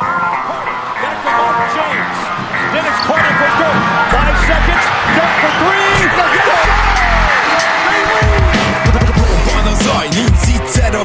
Back to Mark James. Dennis Carter for Dirk. Five seconds. Dirk for three. Let's go. 万能 Zai 人気ゼロ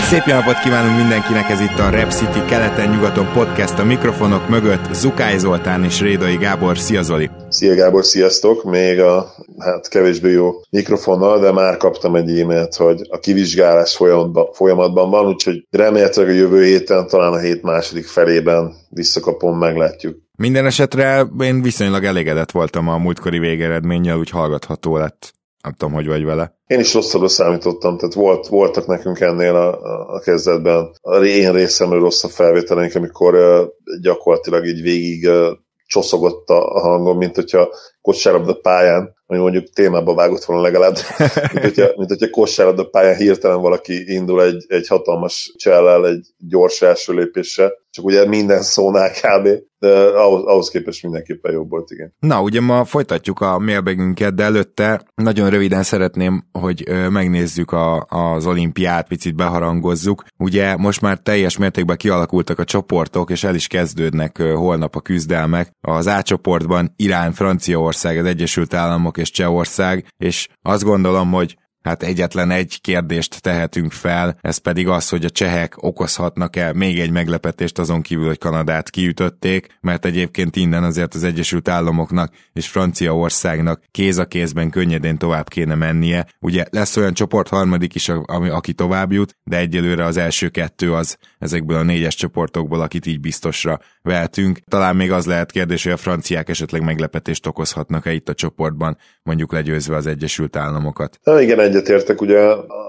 Szép jó napot kívánunk mindenkinek, ez itt a Rep City keleten-nyugaton podcast a mikrofonok mögött Zukály Zoltán és Rédai Gábor. Szia Zoli! Szia Gábor, sziasztok! Még a hát kevésbé jó mikrofonnal, de már kaptam egy e-mailt, hogy a kivizsgálás folyamatban, folyamatban van, úgyhogy remélhetőleg a jövő héten, talán a hét második felében visszakapom, meglátjuk. Minden esetre én viszonylag elégedett voltam a múltkori végeredménnyel, úgy hallgatható lett. Nem tudom, hogy vagy vele. Én is rosszabbra számítottam, tehát volt, voltak nekünk ennél a, a, kezdetben a én részemről rosszabb felvételeink, amikor uh, gyakorlatilag így végig uh, csoszogott a hangom, mint hogyha kosárlabda pályán, ami mondjuk témába vágott volna legalább, mint hogyha, mint hogyha kosárlabda pályán hirtelen valaki indul egy, egy hatalmas csellel, egy gyors első lépéssel, csak ugye minden szónál kb. De ahhoz, ahhoz képest mindenképpen jobb volt, igen. Na, ugye ma folytatjuk a mailbagünket, de előtte nagyon röviden szeretném, hogy megnézzük a, az olimpiát, picit beharangozzuk. Ugye most már teljes mértékben kialakultak a csoportok, és el is kezdődnek holnap a küzdelmek. Az A csoportban Irán, Franciaország, az Egyesült Államok és Csehország, és azt gondolom, hogy hát egyetlen egy kérdést tehetünk fel, ez pedig az, hogy a csehek okozhatnak-e még egy meglepetést azon kívül, hogy Kanadát kiütötték, mert egyébként innen azért az Egyesült Államoknak és Franciaországnak kéz a kézben könnyedén tovább kéne mennie. Ugye lesz olyan csoport harmadik is, ami, aki tovább jut, de egyelőre az első kettő az ezekből a négyes csoportokból, akit így biztosra vehetünk. Talán még az lehet kérdés, hogy a franciák esetleg meglepetést okozhatnak-e itt a csoportban, mondjuk legyőzve az Egyesült Államokat. Na igen, egyetértek, ugye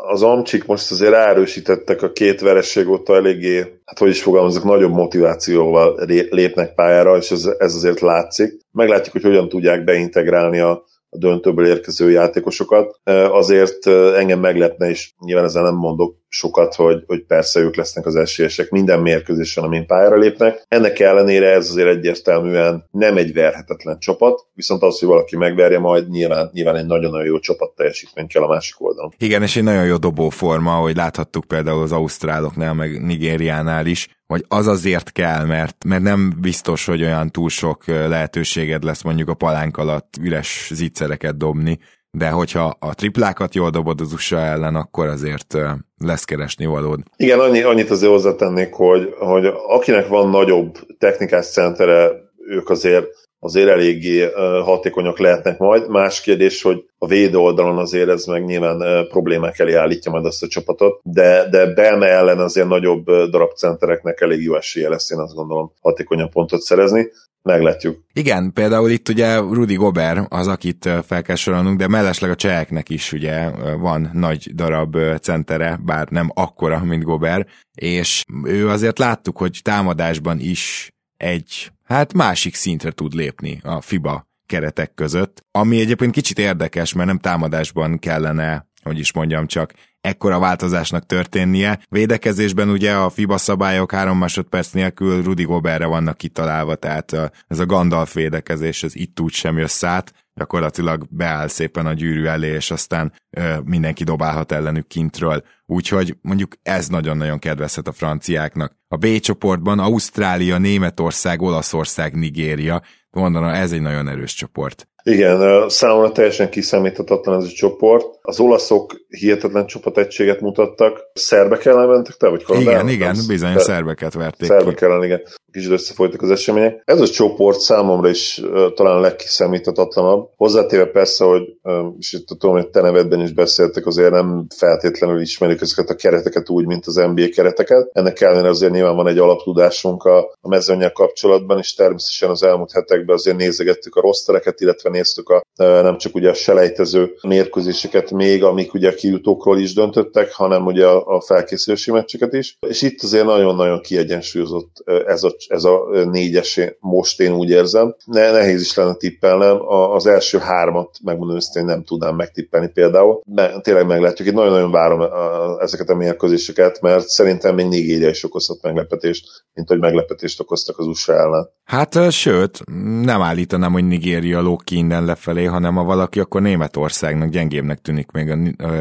az Amcsik most azért erősítettek a két vereség óta eléggé, hát hogy is fogalmazok, nagyobb motivációval lépnek pályára, és ez, ez azért látszik. Meglátjuk, hogy hogyan tudják beintegrálni a, a döntőből érkező játékosokat. Azért engem meglepne, és nyilván ezzel nem mondok sokat, hogy, hogy persze ők lesznek az esélyesek minden mérkőzésen, amin pályára lépnek. Ennek ellenére ez azért egyértelműen nem egy verhetetlen csapat, viszont az, hogy valaki megverje majd, nyilván, nyilván egy nagyon-nagyon jó csapat teljesítmény kell a másik oldalon. Igen, és egy nagyon jó dobóforma, hogy láthattuk például az Ausztráloknál, meg Nigériánál is, hogy az azért kell, mert, mert nem biztos, hogy olyan túl sok lehetőséged lesz mondjuk a palánk alatt üres zicsereket dobni, de hogyha a triplákat jól dobod az USA ellen, akkor azért lesz keresni valód. Igen, annyi, annyit azért hozzátennék, hogy, hogy akinek van nagyobb technikás centere, ők azért azért eléggé hatékonyak lehetnek majd. Más kérdés, hogy a védő oldalon azért ez meg nyilván problémák elé állítja majd azt a csapatot, de, de Belme ellen azért nagyobb darabcentereknek elég jó esélye lesz, én azt gondolom, hatékonyan pontot szerezni meglátjuk. Igen, például itt ugye Rudy Gober az, akit fel kell sorolnunk, de mellesleg a cseheknek is ugye van nagy darab centere, bár nem akkora, mint Gober, és ő azért láttuk, hogy támadásban is egy, hát másik szintre tud lépni a FIBA keretek között, ami egyébként kicsit érdekes, mert nem támadásban kellene hogy is mondjam csak, ekkora változásnak történnie. Védekezésben ugye a FIBA szabályok három másodperc nélkül Rudy Goberre vannak kitalálva, tehát ez a Gandalf védekezés, ez itt úgy sem jössz át, gyakorlatilag beáll szépen a gyűrű elé, és aztán ö, mindenki dobálhat ellenük kintről. Úgyhogy mondjuk ez nagyon-nagyon kedvezhet a franciáknak. A B csoportban Ausztrália, Németország, Olaszország, Nigéria. Mondanom, ez egy nagyon erős csoport. Igen, számomra teljesen kiszámíthatatlan ez a csoport. Az olaszok hihetetlen csapategységet mutattak. Szerbek ellen mentek te, vagy Kanadán? Igen, igen, bizony szerbeket verték Szerbek ellen, igen. Kicsit összefolytak az események. Ez a csoport számomra is uh, talán legkiszámíthatatlanabb. Hozzátéve persze, hogy, uh, és itt tudom, hogy te nevedben is beszéltek, azért nem feltétlenül ismerjük ezeket a kereteket úgy, mint az NBA kereteket. Ennek ellenére azért nyilván van egy alaptudásunk a, a mezőnyel kapcsolatban, és természetesen az elmúlt hetekben azért nézegettük a rostereket, illetve néztük a, nem csak ugye a selejtező mérkőzéseket még, amik ugye a kijutókról is döntöttek, hanem ugye a, a felkészülési meccseket is. És itt azért nagyon-nagyon kiegyensúlyozott ez a, ez a négyes, most én úgy érzem. Ne, nehéz is lenne tippelnem, a, az első hármat, megmondom őszintén, nem tudnám megtippelni például. De tényleg meglátjuk, itt nagyon-nagyon várom a, ezeket a mérkőzéseket, mert szerintem még Nigéria is okozhat meglepetést, mint hogy meglepetést okoztak az USA ellen. Hát sőt, nem állítanám, hogy Nigéria ki innen lefelé, hanem ha valaki, akkor Németországnak gyengébbnek tűnik még a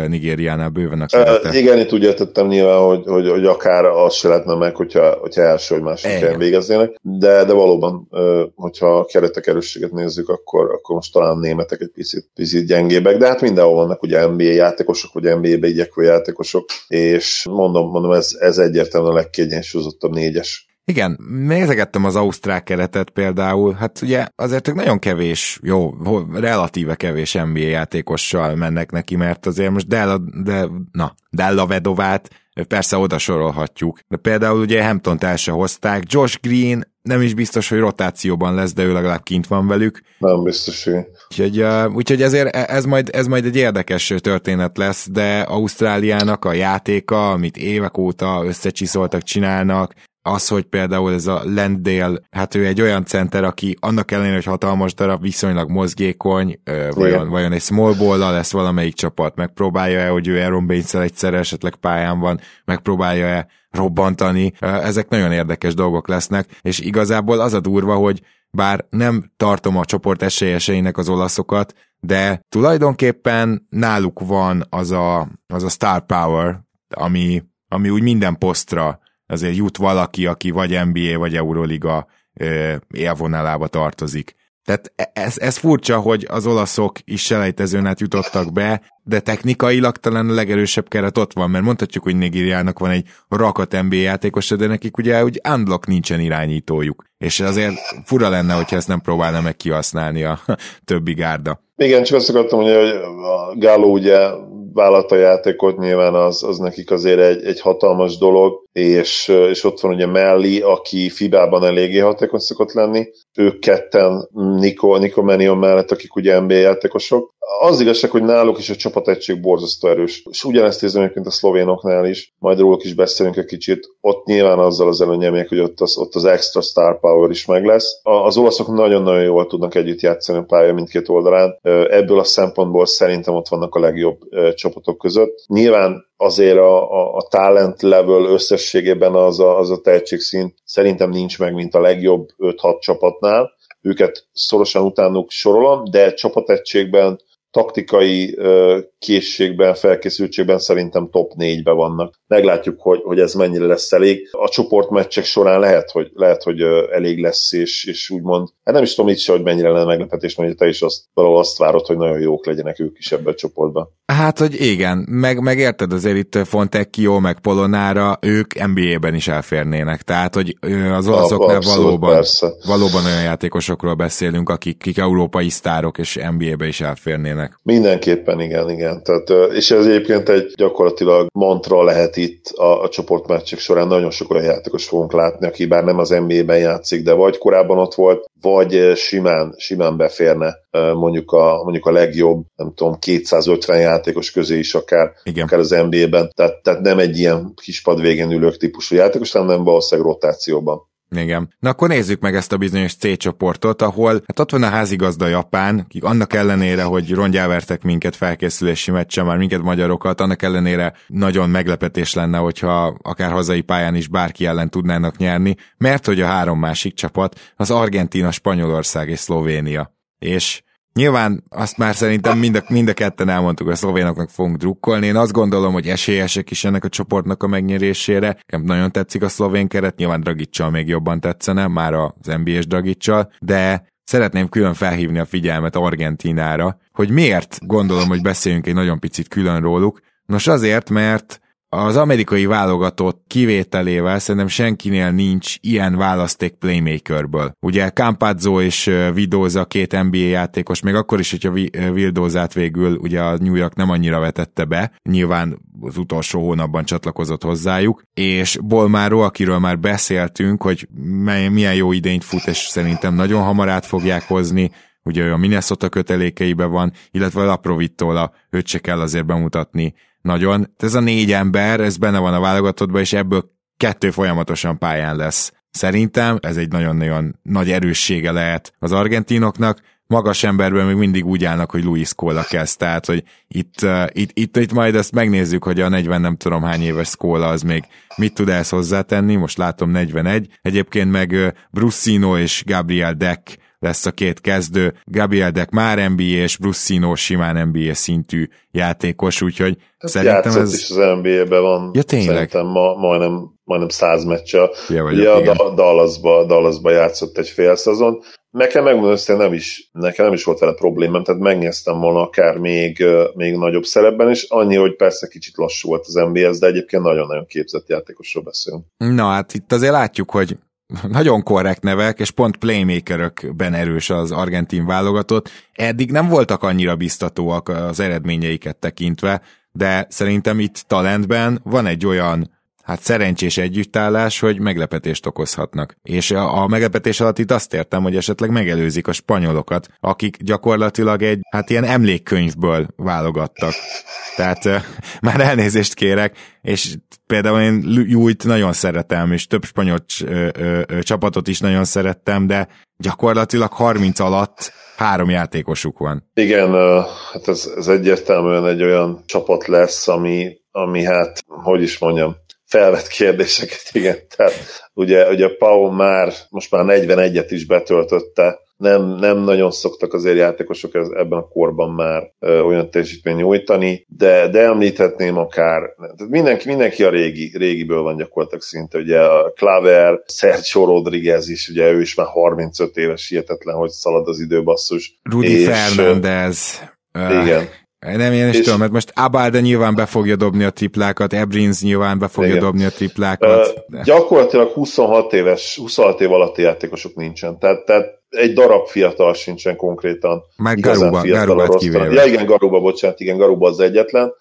Nigériánál bőven a kerete. igen, itt úgy értettem nyilván, hogy, hogy, hogy akár az se lehetne meg, hogyha, hogyha első vagy másik helyen végeznének, de, de valóban, hogyha a keretek erősséget nézzük, akkor, akkor most talán németek egy picit, picit gyengébbek, de hát mindenhol vannak ugye NBA játékosok, vagy NBA-be igyekvő játékosok, és mondom, mondom ez, ez egyértelműen a legkiegyensúlyozottabb négyes igen, nézegettem az Ausztrák keretet például, hát ugye azért nagyon kevés, jó, relatíve kevés NBA játékossal mennek neki, mert azért most Della, de, na, Della Vedovát persze oda sorolhatjuk, de például ugye Hampton-t el se hozták, Josh Green nem is biztos, hogy rotációban lesz, de ő legalább kint van velük. Nem biztos, hogy. Úgyhogy, úgyhogy ezért e, ez majd, ez majd egy érdekes történet lesz, de Ausztráliának a játéka, amit évek óta összecsiszoltak, csinálnak, az, hogy például ez a Landdale, hát ő egy olyan center, aki annak ellenére, hogy hatalmas darab, viszonylag mozgékony, vajon, vajon egy small ball lesz valamelyik csapat, megpróbálja-e, hogy ő Aaron baines egyszerre esetleg pályán van, megpróbálja-e robbantani, ezek nagyon érdekes dolgok lesznek, és igazából az a durva, hogy bár nem tartom a csoport esélyeseinek az olaszokat, de tulajdonképpen náluk van az a, az a star power, ami, ami úgy minden posztra azért jut valaki, aki vagy NBA, vagy Euroliga élvonalába tartozik. Tehát e, ez, ez furcsa, hogy az olaszok is selejtezőn át jutottak be, de technikailag talán a legerősebb keret ott van, mert mondhatjuk, hogy Nigériának van egy rakat NBA játékos, de nekik ugye úgy unblock nincsen irányítójuk. És azért fura lenne, hogyha ezt nem próbálna meg kihasználni a többi gárda. Igen, csak azt akartam mondani, hogy a Gáló ugye vállalta játékot, nyilván az, az nekik azért egy, egy hatalmas dolog, és, és ott van ugye Melli, aki Fibában eléggé hatékony szokott lenni, ők ketten Nico, Nico Menion mellett, akik ugye NBA játékosok. Az igazság, hogy náluk is a csapategység borzasztó erős. És ugyanezt érzem mint a szlovénoknál is, majd róluk is beszélünk egy kicsit. Ott nyilván azzal az előnye még, hogy ott az, ott az extra star power is meg lesz. Az olaszok nagyon-nagyon jól tudnak együtt játszani a pálya mindkét oldalán. Ebből a szempontból szerintem ott vannak a legjobb csapatok között. Nyilván azért a, a, a talent level összességében az a, az a tehetségszint szerintem nincs meg, mint a legjobb 5-6 csapatnál. Őket szorosan utánuk sorolom, de csapategységben taktikai készségben, felkészültségben szerintem top 4-be vannak. Meglátjuk, hogy, hogy ez mennyire lesz elég. A csoportmeccsek során lehet, hogy, lehet, hogy elég lesz, és, és úgymond, hát nem is tudom itt se, hogy mennyire lenne meglepetés, mert te is azt, valahol azt várod, hogy nagyon jók legyenek ők is ebben a csoportban. Hát, hogy igen, meg, megérted azért itt Fontecchio, meg Polonára, ők NBA-ben is elférnének, tehát, hogy az olaszoknál valóban, persze. valóban olyan játékosokról beszélünk, akik, akik európai sztárok és NBA-be is elférnének. Mindenképpen igen, igen. Tehát, és ez egyébként egy gyakorlatilag mantra lehet itt a, a csoportmeccsek során. Nagyon sok olyan játékos fogunk látni, aki bár nem az NBA-ben játszik, de vagy korábban ott volt, vagy simán, simán beférne mondjuk a, mondjuk a legjobb, nem tudom, 250 játékos közé is akár, Igen. akár az NBA-ben. Tehát, tehát nem egy ilyen kispad végén ülők típusú játékos, hanem valószínűleg rotációban. Igen. Na akkor nézzük meg ezt a bizonyos C csoportot, ahol hát ott van a házigazda Japán, akik annak ellenére, hogy rongyávertek minket felkészülési meccsen, már minket magyarokat, annak ellenére nagyon meglepetés lenne, hogyha akár hazai pályán is bárki ellen tudnának nyerni, mert hogy a három másik csapat az Argentina, Spanyolország és Szlovénia. És Nyilván azt már szerintem mind a, mind a ketten elmondtuk, a szlovénoknak fogunk drukkolni. Én azt gondolom, hogy esélyesek is ennek a csoportnak a megnyerésére. Nekem nagyon tetszik a szlovén keret, nyilván Dragicsal még jobban tetszene, már az NBA-s Dragicsal, de szeretném külön felhívni a figyelmet Argentinára, hogy miért gondolom, hogy beszéljünk egy nagyon picit külön róluk. Nos azért, mert az amerikai válogatott kivételével szerintem senkinél nincs ilyen választék playmakerből. Ugye Campazzo és Vidóza két NBA játékos, még akkor is, hogyha Vildózát végül ugye a New York nem annyira vetette be, nyilván az utolsó hónapban csatlakozott hozzájuk, és Bolmáró, akiről már beszéltünk, hogy milyen jó idényt fut, és szerintem nagyon hamar át fogják hozni, ugye ő a Minnesota kötelékeibe van, illetve Laprovittóla, őt se kell azért bemutatni nagyon. Ez a négy ember, ez benne van a válogatottban, és ebből kettő folyamatosan pályán lesz. Szerintem ez egy nagyon-nagyon nagy erőssége lehet az argentinoknak, magas emberben még mindig úgy állnak, hogy Luis Scola kezd, tehát hogy itt, uh, itt, itt, itt majd ezt megnézzük, hogy a 40 nem tudom hány éves Scola az még mit tud ehhez hozzátenni, most látom 41, egyébként meg uh, Brussino és Gabriel Deck lesz a két kezdő. Gabriel Deck már NBA és Brussino simán NBA szintű játékos, úgyhogy hát szerintem ez... is az NBA-ben van. Ja, tényleg? Szerintem ma, majdnem, majdnem száz meccse. Ja, vagyok, ja, a Dallasba, Dallasba játszott egy fél szezon. Nekem megmondom, hogy nem is, nekem nem is volt vele problémám, tehát megnéztem volna akár még, még nagyobb szerepben, és annyi, hogy persze kicsit lassú volt az NBS, de egyébként nagyon-nagyon képzett játékosról beszélünk. Na hát itt azért látjuk, hogy nagyon korrekt nevek, és pont playmakerökben erős az argentin válogatott. Eddig nem voltak annyira biztatóak az eredményeiket tekintve, de szerintem itt talentben van egy olyan hát szerencsés együttállás, hogy meglepetést okozhatnak. És a, a meglepetés alatt itt azt értem, hogy esetleg megelőzik a spanyolokat, akik gyakorlatilag egy, hát ilyen emlékkönyvből válogattak. Tehát már elnézést kérek, és például én Jújt nagyon szeretem, és több spanyol ö, ö, ö, csapatot is nagyon szerettem, de gyakorlatilag 30 alatt három játékosuk van. Igen, hát ez, ez egyértelműen egy olyan csapat lesz, ami, ami hát, hogy is mondjam, felvett kérdéseket, igen. Tehát ugye, ugye Paul már most már 41-et is betöltötte, nem, nem nagyon szoktak azért játékosok ebben a korban már ö, olyan teljesítmény nyújtani, de, de említhetném akár, tehát mindenki, mindenki a régi, régiből van gyakorlatilag szinte, ugye a Claver, Sergio Rodriguez is, ugye ő is már 35 éves, hihetetlen, hogy szalad az időbasszus. Rudy és, Fernandez. Igen. Nem, én is és... tudom, mert most Abalde nyilván be fogja dobni a triplákat, Ebrins nyilván be fogja Igen. dobni a triplákat. Uh, Gyakorlatilag 26 éves, 26 év alatti játékosok nincsen. Tehát, tehát egy darab fiatal sincsen konkrétan. Meg Garuba, Garuba kivéve. Ja, igen, Garuba, bocsánat, igen, Garuba az egyetlen.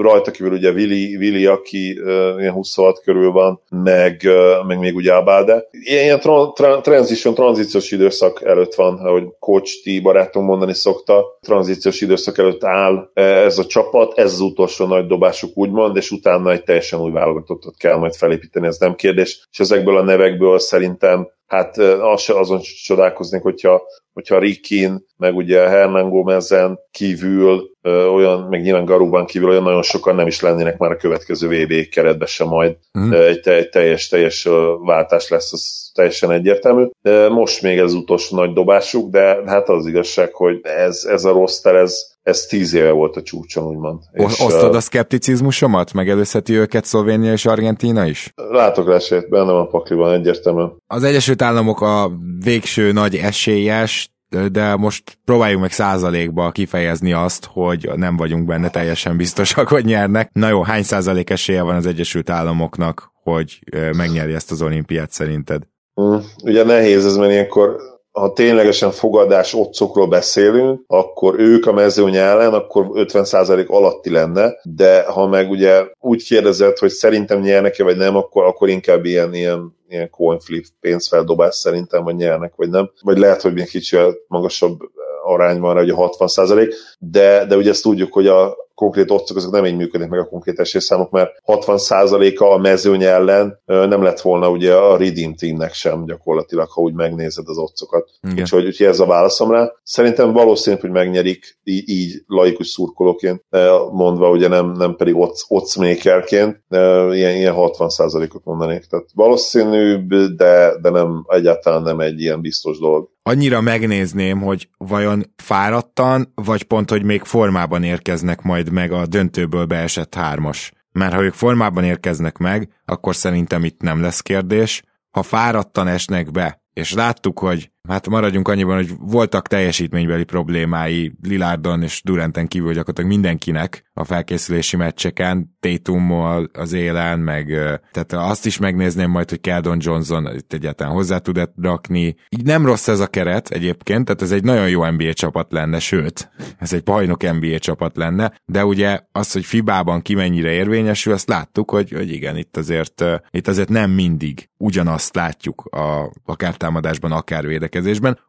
Rajta kívül ugye Vili, Vili aki ilyen 26 körül van, meg, meg még ugye Abade. Ilyen tra- tra- transition, tranzíciós időszak előtt van, ahogy Coach T barátom mondani szokta, tranzíciós időszak előtt áll ez a csapat, ez az utolsó nagy dobásuk úgymond, és utána egy teljesen új válogatottat kell majd felépíteni, ez nem kérdés. És ezekből a nevekből szerintem hát az se azon csodálkoznék, hogyha, hogyha Rikin, meg ugye Hernán Gomezen kívül olyan, meg nyilván Garúban kívül olyan nagyon sokan nem is lennének már a következő VB keretben sem majd. Mm. Egy, egy teljes, teljes váltás lesz, az teljesen egyértelmű. Most még ez utolsó nagy dobásuk, de hát az igazság, hogy ez, ez a roster, ez, ez tíz éve volt a csúcson, úgymond. O- osztod a szkepticizmusomat? Megelőzheti őket Szlovénia és Argentína is? Látok esélyt, bennem a pakliban egyértelműen. Az Egyesült Államok a végső nagy esélyes, de most próbáljuk meg százalékba kifejezni azt, hogy nem vagyunk benne teljesen biztosak, hogy nyernek. Na jó, hány százalék esélye van az Egyesült Államoknak, hogy megnyeri ezt az olimpiát szerinted? Mm, ugye nehéz ez, mert ilyenkor ha ténylegesen fogadás otcokról beszélünk, akkor ők a mezőny ellen, akkor 50% alatti lenne, de ha meg ugye úgy kérdezett, hogy szerintem nyernek-e vagy nem, akkor, akkor inkább ilyen, ilyen ilyen coin flip pénzfeldobás szerintem, hogy nyernek, vagy nem. Vagy lehet, hogy még kicsi magasabb arány van rá, ugye 60 százalék, de, de ugye ezt tudjuk, hogy a konkrét otcok azok nem így működnek meg a konkrét esélyszámok, mert 60%-a a mezőny ellen nem lett volna ugye a Redeem Teamnek sem gyakorlatilag, ha úgy megnézed az otcokat. Úgyhogy, úgyhogy ez a válaszom rá. Szerintem valószínű, hogy megnyerik így, így laikus szurkolóként, mondva ugye nem, nem pedig otcmakerként, ilyen, ilyen 60%-ot mondanék. Tehát valószínűbb, de, de nem egyáltalán nem egy ilyen biztos dolog annyira megnézném, hogy vajon fáradtan, vagy pont, hogy még formában érkeznek majd meg a döntőből beesett hármas. Mert ha ők formában érkeznek meg, akkor szerintem itt nem lesz kérdés. Ha fáradtan esnek be, és láttuk, hogy hát maradjunk annyiban, hogy voltak teljesítménybeli problémái Lilárdon és Duranten kívül gyakorlatilag mindenkinek a felkészülési meccseken, Tatummal az élen, meg tehát azt is megnézném majd, hogy Keldon Johnson itt egyáltalán hozzá tud rakni. Így nem rossz ez a keret egyébként, tehát ez egy nagyon jó NBA csapat lenne, sőt, ez egy bajnok NBA csapat lenne, de ugye az, hogy Fibában ki mennyire érvényesül, azt láttuk, hogy, hogy igen, itt azért, itt azért nem mindig ugyanazt látjuk a, akár támadásban, akár védekezésben.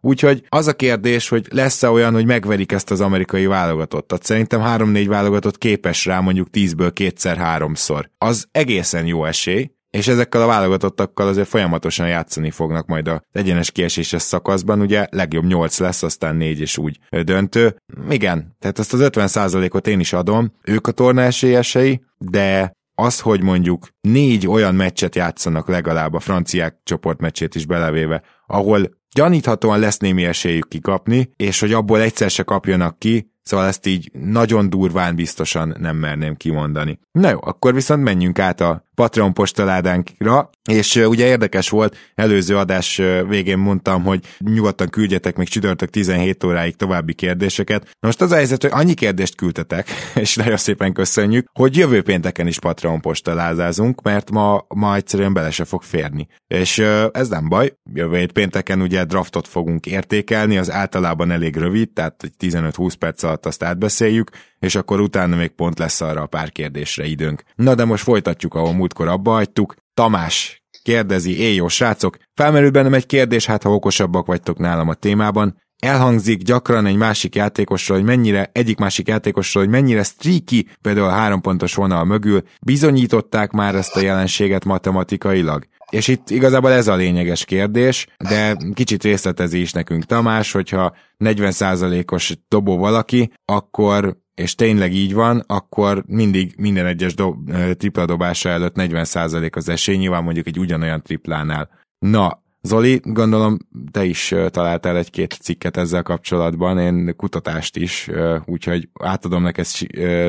Úgyhogy az a kérdés, hogy lesz-e olyan, hogy megverik ezt az amerikai válogatottat. Szerintem 3-4 válogatott képes rá mondjuk 10-ből kétszer-háromszor. Az egészen jó esély, és ezekkel a válogatottakkal azért folyamatosan játszani fognak majd az egyenes kieséses szakaszban, ugye legjobb 8 lesz, aztán 4 és úgy döntő. Igen, tehát ezt az 50%-ot én is adom, ők a torna esélyesei, de az, hogy mondjuk négy olyan meccset játszanak legalább a franciák csoportmeccsét is belevéve, ahol gyaníthatóan lesz némi esélyük kikapni, és hogy abból egyszer se kapjanak ki, Szóval ezt így nagyon durván biztosan nem merném kimondani. Na jó, akkor viszont menjünk át a Patreon postaládánkra, és ugye érdekes volt, előző adás végén mondtam, hogy nyugodtan küldjetek még csütörtök 17 óráig további kérdéseket. Na most az a helyzet, hogy annyi kérdést küldtetek, és nagyon szépen köszönjük, hogy jövő pénteken is Patreon postalázázunk, mert ma, ma egyszerűen bele se fog férni. És ez nem baj, jövő hét pénteken ugye draftot fogunk értékelni, az általában elég rövid, tehát 15-20 perc alatt azt átbeszéljük, és akkor utána még pont lesz arra a pár kérdésre időnk. Na de most folytatjuk, ahol múltkor abba hagytuk. Tamás kérdezi, éj jó srácok, felmerült bennem egy kérdés, hát ha okosabbak vagytok nálam a témában, elhangzik gyakran egy másik játékosról, hogy mennyire, egyik másik játékosról, hogy mennyire streaky, például a három pontos vonal mögül, bizonyították már ezt a jelenséget matematikailag. És itt igazából ez a lényeges kérdés, de kicsit részletezi is nekünk Tamás, hogyha 40%-os dobó valaki, akkor és tényleg így van, akkor mindig minden egyes do- tripla dobása előtt 40% az esély, nyilván mondjuk egy ugyanolyan triplánál. Na, Zoli, gondolom te is találtál egy-két cikket ezzel kapcsolatban, én kutatást is, úgyhogy átadom neked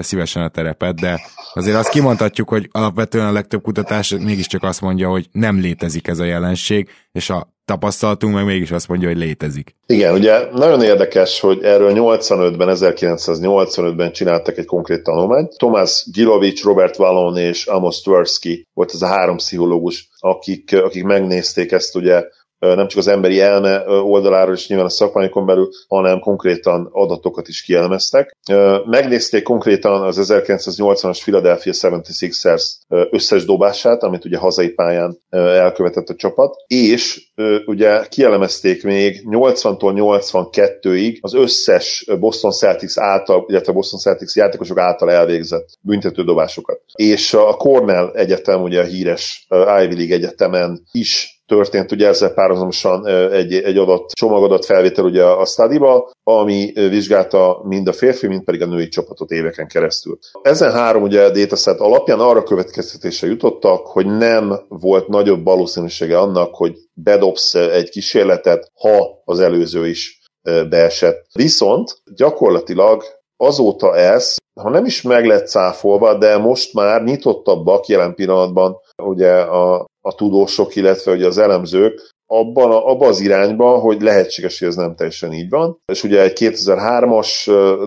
szívesen a terepet, de azért azt kimondhatjuk, hogy alapvetően a legtöbb kutatás mégiscsak azt mondja, hogy nem létezik ez a jelenség, és a tapasztalatunk meg mégis azt mondja, hogy létezik. Igen, ugye nagyon érdekes, hogy erről 85-ben, 1985-ben csináltak egy konkrét tanulmányt. Tomás Gilovics, Robert Vallon és Amos Tversky volt ez a három pszichológus, akik, akik megnézték ezt ugye nem csak az emberi elme oldaláról is nyilván a szakmányokon belül, hanem konkrétan adatokat is kielemeztek. Megnézték konkrétan az 1980-as Philadelphia 76ers összes dobását, amit ugye hazai pályán elkövetett a csapat, és ugye kielemezték még 80-tól 82-ig az összes Boston Celtics által, illetve Boston Celtics játékosok által elvégzett büntetődobásokat. És a Cornell Egyetem, ugye a híres Ivy League egyetemen is történt ugye ezzel párhuzamosan egy, egy adott csomagodott felvétel ugye a stadiba, ami vizsgálta mind a férfi, mind pedig a női csapatot éveken keresztül. Ezen három ugye dataset alapján arra következtetése jutottak, hogy nem volt nagyobb valószínűsége annak, hogy bedobsz egy kísérletet, ha az előző is beesett. Viszont gyakorlatilag azóta ez, ha nem is meg lett cáfolva, de most már nyitottabbak jelen pillanatban ugye a, a tudósok, illetve ugye az elemzők abban, abban az irányban, hogy lehetséges, hogy ez nem teljesen így van. És ugye egy 2003-as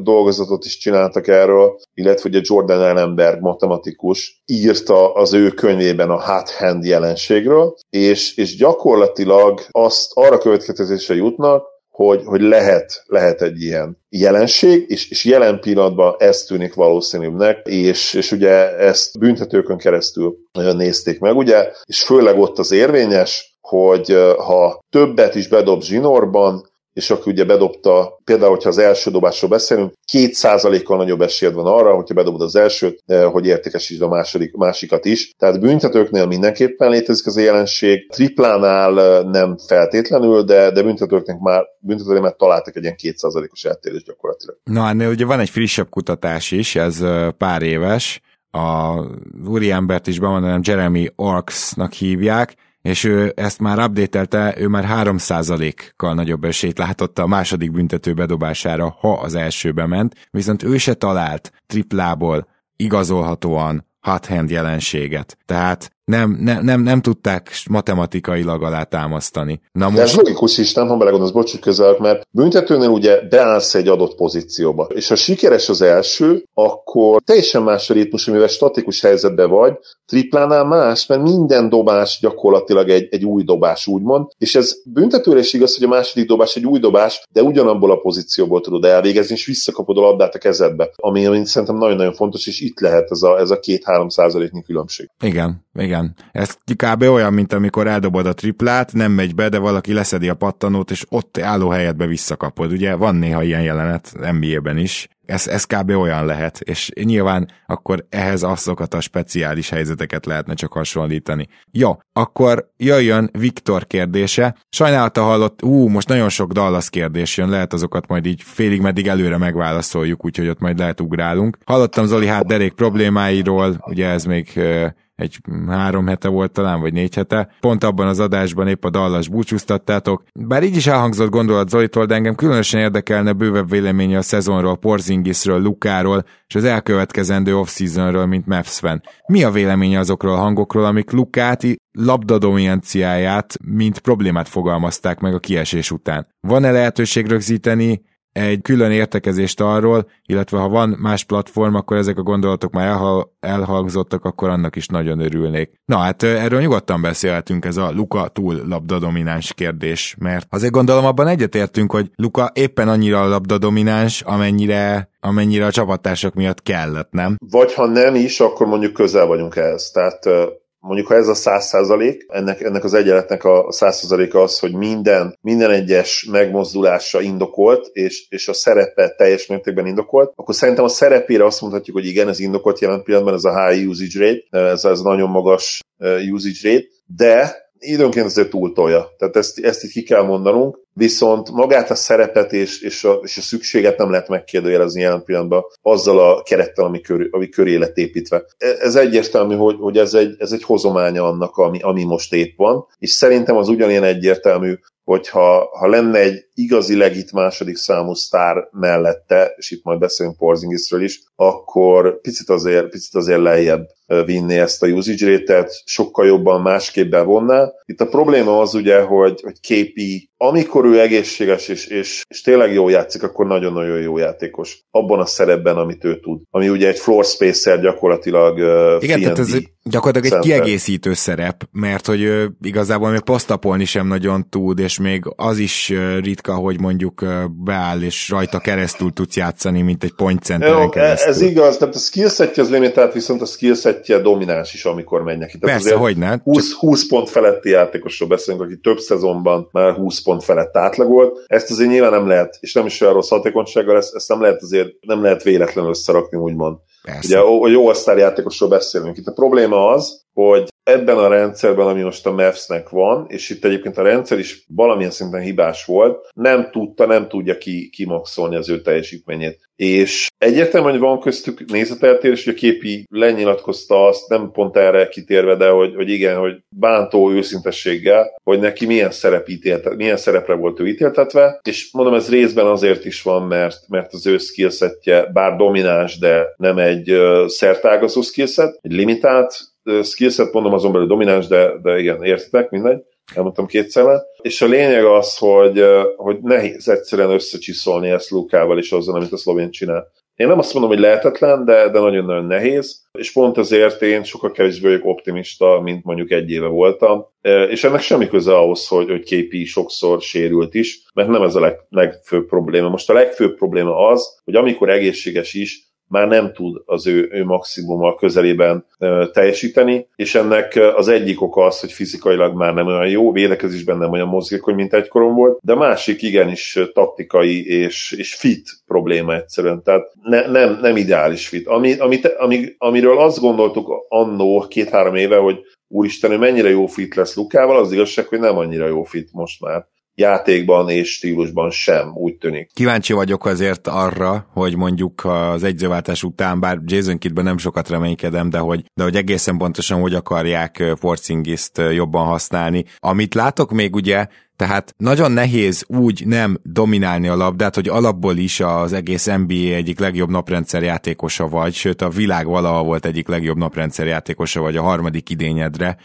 dolgozatot is csináltak erről, illetve ugye Jordan Ellenberg matematikus írta az ő könyvében a hot hand jelenségről, és, és gyakorlatilag azt arra következtetésre jutnak, hogy, hogy lehet, lehet egy ilyen jelenség, és, és jelen pillanatban ez tűnik valószínűbbnek, és, és ugye ezt büntetőkön keresztül nézték meg, ugye, és főleg ott az érvényes, hogy ha többet is bedob zsinórban, és akkor ugye bedobta, például, hogyha az első dobásról beszélünk, két százalékkal nagyobb esélyed van arra, hogyha bedobod az elsőt, eh, hogy értékesítsd a második, másikat is. Tehát büntetőknél mindenképpen létezik az a jelenség, triplánál eh, nem feltétlenül, de, de büntetőknek már, büntetőknél már találtak egy ilyen kétszázalékos eltérés gyakorlatilag. Na, ennél ugye van egy frissebb kutatás is, ez eh, pár éves, a úriembert is bemondanám, Jeremy Orksnak hívják, és ő ezt már updatelte, ő már 3%-kal nagyobb esélyt látott a második büntető bedobására, ha az elsőbe ment, viszont ő se talált triplából igazolhatóan hot hand jelenséget. Tehát nem, nem, nem, nem tudták matematikailag alátámasztani. Na most... De ez logikus is, nem, ha belegondolsz, bocs, közel, mert büntetőnél ugye beállsz egy adott pozícióba, és ha sikeres az első, akkor teljesen más a ritmus, mivel statikus helyzetben vagy, triplánál más, mert minden dobás gyakorlatilag egy, egy új dobás, úgymond, és ez büntetőre is igaz, hogy a második dobás egy új dobás, de ugyanabból a pozícióból tudod elvégezni, és visszakapod a labdát a kezedbe, ami, ami szerintem nagyon-nagyon fontos, és itt lehet ez a, ez a két-három százaléknyi különbség. Igen, igen. Ez kb. olyan, mint amikor eldobod a triplát, nem megy be, de valaki leszedi a pattanót, és ott álló helyetbe visszakapod. Ugye van néha ilyen jelenet NBA-ben is, ez, ez kb. olyan lehet, és nyilván akkor ehhez azokat a speciális helyzeteket lehetne csak hasonlítani. Jó, akkor jöjjön Viktor kérdése. Sajnálata hallott, ú, most nagyon sok Dallas kérdés jön, lehet azokat majd így félig meddig előre megválaszoljuk, úgyhogy ott majd lehet ugrálunk. Hallottam Zoli hát derék problémáiról, ugye ez még egy három hete volt talán, vagy négy hete. Pont abban az adásban épp a Dallas búcsúztattátok. Bár így is elhangzott gondolat Zolitól, de engem különösen érdekelne bővebb véleménye a szezonról, Porzingisről, Lukáról, és az elkövetkezendő off-seasonről, mint Mavs fan. Mi a véleménye azokról a hangokról, amik Lukáti labdadominanciáját, mint problémát fogalmazták meg a kiesés után? Van-e lehetőség rögzíteni egy külön értekezést arról, illetve ha van más platform, akkor ezek a gondolatok már elhal- elhangzottak, akkor annak is nagyon örülnék. Na hát erről nyugodtan beszélhetünk, ez a Luka túl labdadomináns kérdés, mert azért gondolom abban egyetértünk, hogy Luka éppen annyira labdadomináns, amennyire amennyire a csapattársak miatt kellett, nem? Vagy ha nem is, akkor mondjuk közel vagyunk ehhez. Tehát mondjuk ha ez a száz százalék, ennek, ennek az egyenletnek a száz százaléka az, hogy minden, minden egyes megmozdulása indokolt, és, és a szerepe teljes mértékben indokolt, akkor szerintem a szerepére azt mondhatjuk, hogy igen, ez indokolt jelen pillanatban, ez a high usage rate, ez, ez nagyon magas usage rate, de időnként azért túltolja. Tehát ezt, ezt itt ki kell mondanunk, viszont magát a szerepet és, és, a, és a szükséget nem lehet megkérdőjelezni jelen pillanatban azzal a kerettel, ami, kör, ami köré lett építve. E, ez egyértelmű, hogy, hogy ez, egy, ez egy hozománya annak, ami, ami most épp van, és szerintem az ugyanilyen egyértelmű, hogyha ha lenne egy igazi legit második számú sztár mellette, és itt majd beszélünk Porzingisről is, akkor picit azért, picit azért lejjebb vinni ezt a usage rate-et, sokkal jobban másképp bevonná. Itt a probléma az ugye, hogy, hogy képi, amikor ő egészséges és, és, és tényleg jól játszik, akkor nagyon-nagyon jó játékos. Abban a szerepben, amit ő tud. Ami ugye egy floor spacer gyakorlatilag uh, Igen, tehát ez gyakorlatilag egy kiegészítő szerep, mert hogy ő igazából még posztapolni sem nagyon tud, és még az is ritka, hogy mondjuk beáll, és rajta keresztül tudsz játszani, mint egy point centeren keresztül. Ez igaz, tehát a skillsetje az limitált, viszont a skillsetje domináns is, amikor megy neki. Tehát Persze, hogy ne. 20, 20 pont feletti játékosról beszélünk, aki több szezonban már 20 pont felett átlagolt. Ezt azért nyilván nem lehet, és nem is olyan rossz hatékonysággal, ezt, ezt nem lehet azért, nem lehet véletlenül összerakni, úgymond. Persze. Ugye a jó osztár játékosról beszélünk. Itt a probléma az, hogy ebben a rendszerben, ami most a Mavs-nek van, és itt egyébként a rendszer is valamilyen szinten hibás volt, nem tudta, nem tudja ki, kimaxolni az ő teljesítményét. És egyértelműen, hogy van köztük nézeteltérés, hogy a képi lenyilatkozta azt, nem pont erre kitérve, de hogy, hogy igen, hogy bántó őszintességgel, hogy neki milyen, szerep ítélt, milyen szerepre volt ő ítéltetve, és mondom, ez részben azért is van, mert, mert az ő skillsetje bár domináns, de nem egy szertágazó skillset, egy limitált skillset, mondom azon belül domináns, de, de igen, értitek, mindegy, elmondtam kétszer És a lényeg az, hogy, hogy nehéz egyszerűen összecsiszolni ezt Lukával és azzal, amit a szlovén csinál. Én nem azt mondom, hogy lehetetlen, de, de nagyon-nagyon nehéz, és pont ezért én sokkal kevésbé vagyok optimista, mint mondjuk egy éve voltam, és ennek semmi köze ahhoz, hogy, hogy képi sokszor sérült is, mert nem ez a leg, legfőbb probléma. Most a legfőbb probléma az, hogy amikor egészséges is, már nem tud az ő, ő maximummal közelében teljesíteni, és ennek az egyik oka az, hogy fizikailag már nem olyan jó, védekezésben nem olyan mozgékony, mint egykoron volt, de másik igenis taktikai és, és fit probléma egyszerűen, tehát ne, nem, nem ideális fit. Ami, amit, ami, amiről azt gondoltuk annó két-három éve, hogy úristen, ő mennyire jó fit lesz Lukával, az igazság, hogy nem annyira jó fit most már játékban és stílusban sem, úgy tűnik. Kíváncsi vagyok azért arra, hogy mondjuk az egyzőváltás után, bár Jason Kiddben nem sokat reménykedem, de hogy, de hogy egészen pontosan hogy akarják Forcingiszt jobban használni. Amit látok még ugye, Tehát nagyon nehéz úgy nem dominálni a labdát, hogy alapból is az egész NBA egyik legjobb naprendszer játékosa vagy, sőt a világ valaha volt egyik legjobb naprendszer játékosa vagy a harmadik idényedre.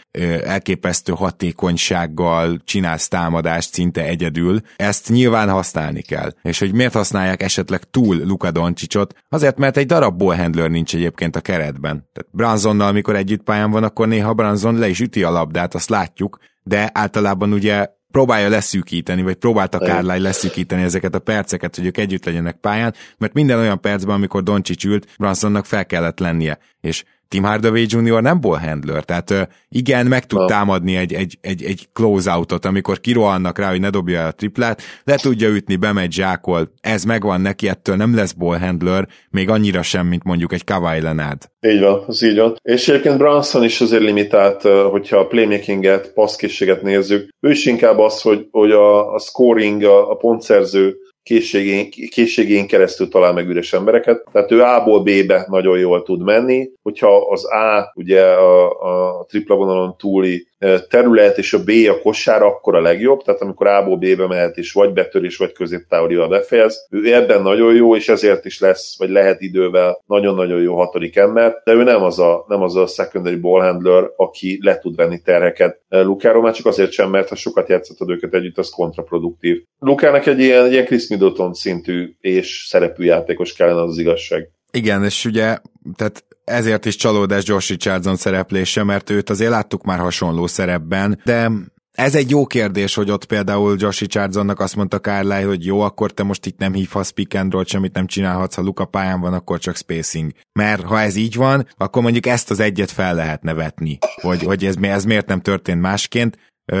Elképesztő hatékonysággal csinálsz támadást szinte egyedül. Ezt nyilván használni kell. És hogy miért használják esetleg túl Luka Doncsicsot? Azért, mert egy darab ballhandler nincs egyébként a keretben. Tehát Bransonnal, amikor együtt pályán van, akkor néha Branson le is üti a labdát, azt látjuk, de általában ugye próbálja leszűkíteni, vagy próbálta Kárlány leszűkíteni ezeket a perceket, hogy ők együtt legyenek pályán, mert minden olyan percben, amikor Doncsics ült, Bransonnak fel kellett lennie, és Tim Hardaway Jr. nem ball handler, tehát igen, meg tud no. támadni egy, egy, egy, egy close-outot, amikor kirohannak rá, hogy ne dobja el a triplát, le tudja ütni, bemegy zsákol, ez megvan neki, ettől nem lesz ball handler, még annyira sem, mint mondjuk egy Kawhi Leonard. Így van, az így van. És egyébként Branson is azért limitált, hogyha a playmakinget, passzkészséget nézzük, ő is inkább az, hogy, hogy a, a scoring, a, a pontszerző készségén, készségén keresztül talál meg üres embereket. Tehát ő A-ból B-be nagyon jól tud menni. Hogyha az A ugye a, a tripla vonalon túli terület, és a B a kosár, akkor a legjobb, tehát amikor A-ból B-be mehet, és vagy betörés, vagy középtávolival befejez. Ő ebben nagyon jó, és ezért is lesz, vagy lehet idővel nagyon-nagyon jó hatodik ember, de ő nem az a, nem az a secondary ball handler, aki le tud venni terheket Lukáról, már csak azért sem, mert ha sokat játszottad őket együtt, az kontraproduktív. Lukának egy ilyen, egy ilyen Chris Middleton szintű és szerepű játékos kellene az, az igazság. Igen, és ugye, tehát ezért is csalódás Josh Richardson szereplése, mert őt azért láttuk már hasonló szerepben, de ez egy jó kérdés, hogy ott például Josh Richardsonnak azt mondta Kárláj, hogy jó, akkor te most itt nem hívhatsz pick and roll, semmit nem csinálhatsz, ha Luka pályán van, akkor csak spacing. Mert ha ez így van, akkor mondjuk ezt az egyet fel lehetne vetni, hogy, hogy ez, ez miért nem történt másként.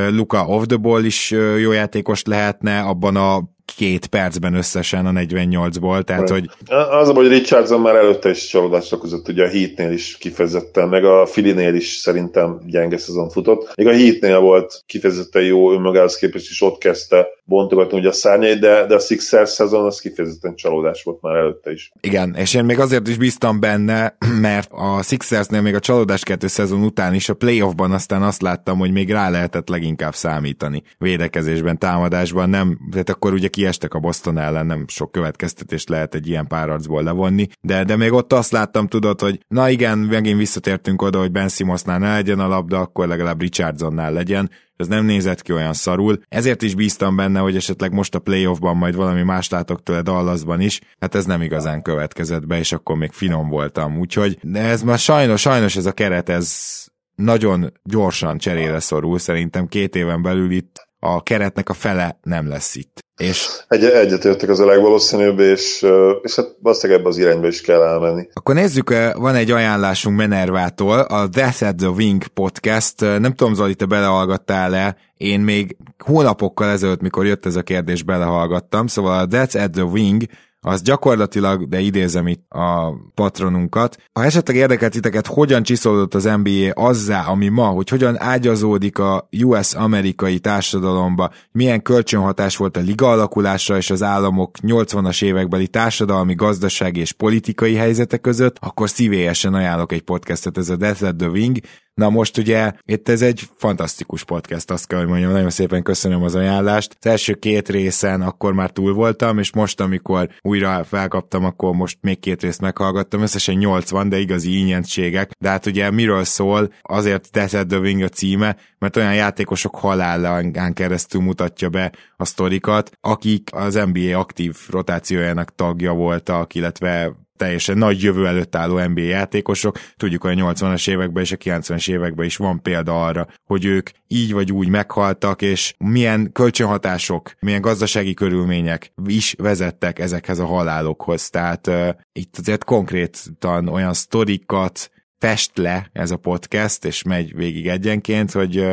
Luka off the ball is jó játékos lehetne, abban a két percben összesen a 48-ból, tehát hogy... Az a hogy Richardson már előtte is csalódásra okozott, ugye a Heatnél is kifejezetten, meg a Filinél is szerintem gyenge szezon futott. Még a Heatnél volt kifejezetten jó önmagához képest, és ott kezdte bontogatni ugye a szárnyait, de, de a Sixers szezon az kifejezetten csalódás volt már előtte is. Igen, és én még azért is bíztam benne, mert a Sixersnél még a csalódás kettő szezon után is a playoffban aztán azt láttam, hogy még rá lehetett leginkább számítani védekezésben, támadásban, nem, tehát akkor ugye kiestek a Boston ellen, nem sok következtetést lehet egy ilyen párarcból levonni, de, de még ott azt láttam, tudod, hogy na igen, megint visszatértünk oda, hogy Ben Simonsnál ne legyen a labda, akkor legalább Richardsonnál legyen, ez nem nézett ki olyan szarul. Ezért is bíztam benne, hogy esetleg most a playoffban majd valami más látok tőle Dallasban is. Hát ez nem igazán következett be, és akkor még finom voltam. Úgyhogy de ez már sajnos, sajnos ez a keret, ez nagyon gyorsan cserére szorul. Szerintem két éven belül itt a keretnek a fele nem lesz itt. És Egy, egyetértek az a legvalószínűbb, és, és hát valószínűleg ebbe az irányba is kell elmenni. Akkor nézzük, van egy ajánlásunk Menervától, a Death at the Wing podcast. Nem tudom, Zoli, te belehallgattál-e? Én még hónapokkal ezelőtt, mikor jött ez a kérdés, belehallgattam. Szóval a Death at the Wing az gyakorlatilag, de idézem itt a patronunkat, ha esetleg érdekelt titeket, hogyan csiszolódott az NBA azzá, ami ma, hogy hogyan ágyazódik a US-amerikai társadalomba, milyen kölcsönhatás volt a liga alakulása és az államok 80-as évekbeli társadalmi, gazdasági és politikai helyzete között, akkor szívélyesen ajánlok egy podcastet, ez a Death at the Wing, Na most ugye itt ez egy fantasztikus podcast, azt kell, hogy mondjam, nagyon szépen köszönöm az ajánlást. Az első két részen akkor már túl voltam, és most, amikor újra felkaptam, akkor most még két részt meghallgattam, összesen 80, de igazi ínyentségek. De hát ugye miről szól, azért teszed Wing a címe, mert olyan játékosok halálán keresztül mutatja be a sztorikat, akik az NBA aktív rotációjának tagja voltak, illetve teljesen nagy jövő előtt álló NBA játékosok. Tudjuk, hogy a 80-as években és a 90-es években is van példa arra, hogy ők így vagy úgy meghaltak, és milyen kölcsönhatások, milyen gazdasági körülmények is vezettek ezekhez a halálokhoz. Tehát uh, itt azért konkrétan olyan sztorikat, fest le ez a podcast, és megy végig egyenként, hogy